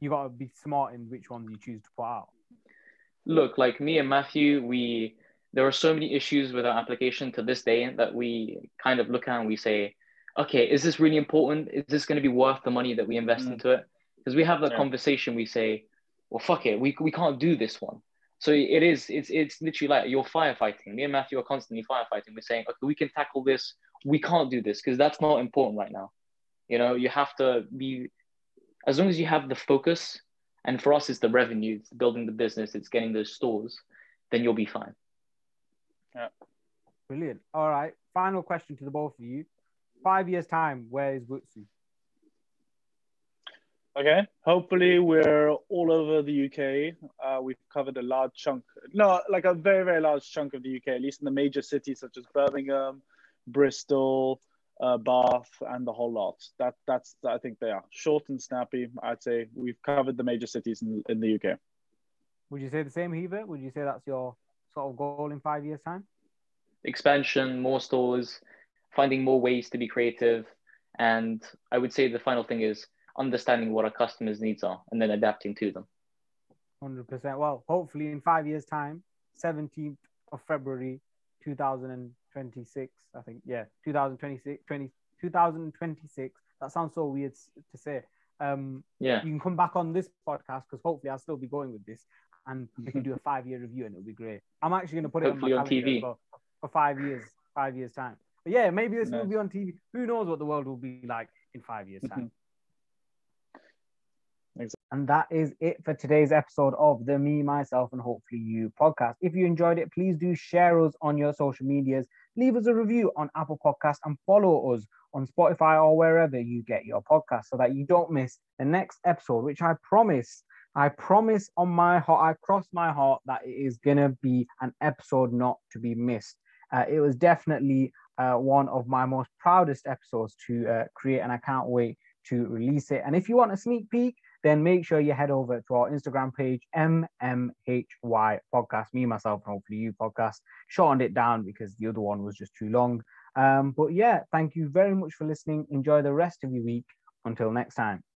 You got to be smart in which ones you choose to put out. Look, like me and Matthew, we there are so many issues with our application to this day that we kind of look at and we say, okay, is this really important? Is this going to be worth the money that we invest mm. into it? Because we have that yeah. conversation. We say, well, fuck it, we, we can't do this one. So it is, it's, it's literally like you're firefighting. Me and Matthew are constantly firefighting. We're saying, okay, we can tackle this. We can't do this because that's not important right now. You know, you have to be, as long as you have the focus, and for us, it's the revenue, it's building the business, it's getting those stores, then you'll be fine. Yeah. Brilliant. All right. Final question to the both of you. Five years' time, where is Wutzu? Okay. Hopefully, we're all over the UK. Uh, we've covered a large chunk, no, like a very, very large chunk of the UK, at least in the major cities such as Birmingham, Bristol, uh, Bath, and the whole lot. That that's I think they are short and snappy. I'd say we've covered the major cities in, in the UK. Would you say the same, Hiva? Would you say that's your sort of goal in five years' time? Expansion, more stores, finding more ways to be creative, and I would say the final thing is understanding what our customers' needs are and then adapting to them. 100%. Well, hopefully in five years' time, 17th of February 2026, I think, yeah, 2026, 20, 2026. That sounds so weird to say. Um, yeah. You can come back on this podcast because hopefully I'll still be going with this and we can do a five year review and it'll be great. I'm actually going to put it hopefully on, on TV for, for, five years, five years' time. But yeah, maybe this will be on TV. Who knows what the world will be like in five years' time. And that is it for today's episode of the Me, Myself, and Hopefully You podcast. If you enjoyed it, please do share us on your social medias, leave us a review on Apple Podcast, and follow us on Spotify or wherever you get your podcast so that you don't miss the next episode, which I promise, I promise on my heart, I cross my heart that it is going to be an episode not to be missed. Uh, it was definitely uh, one of my most proudest episodes to uh, create, and I can't wait to release it. And if you want a sneak peek, then make sure you head over to our Instagram page, MMHY Podcast, me, myself, and hopefully you podcast. Shortened it down because the other one was just too long. Um, but yeah, thank you very much for listening. Enjoy the rest of your week. Until next time.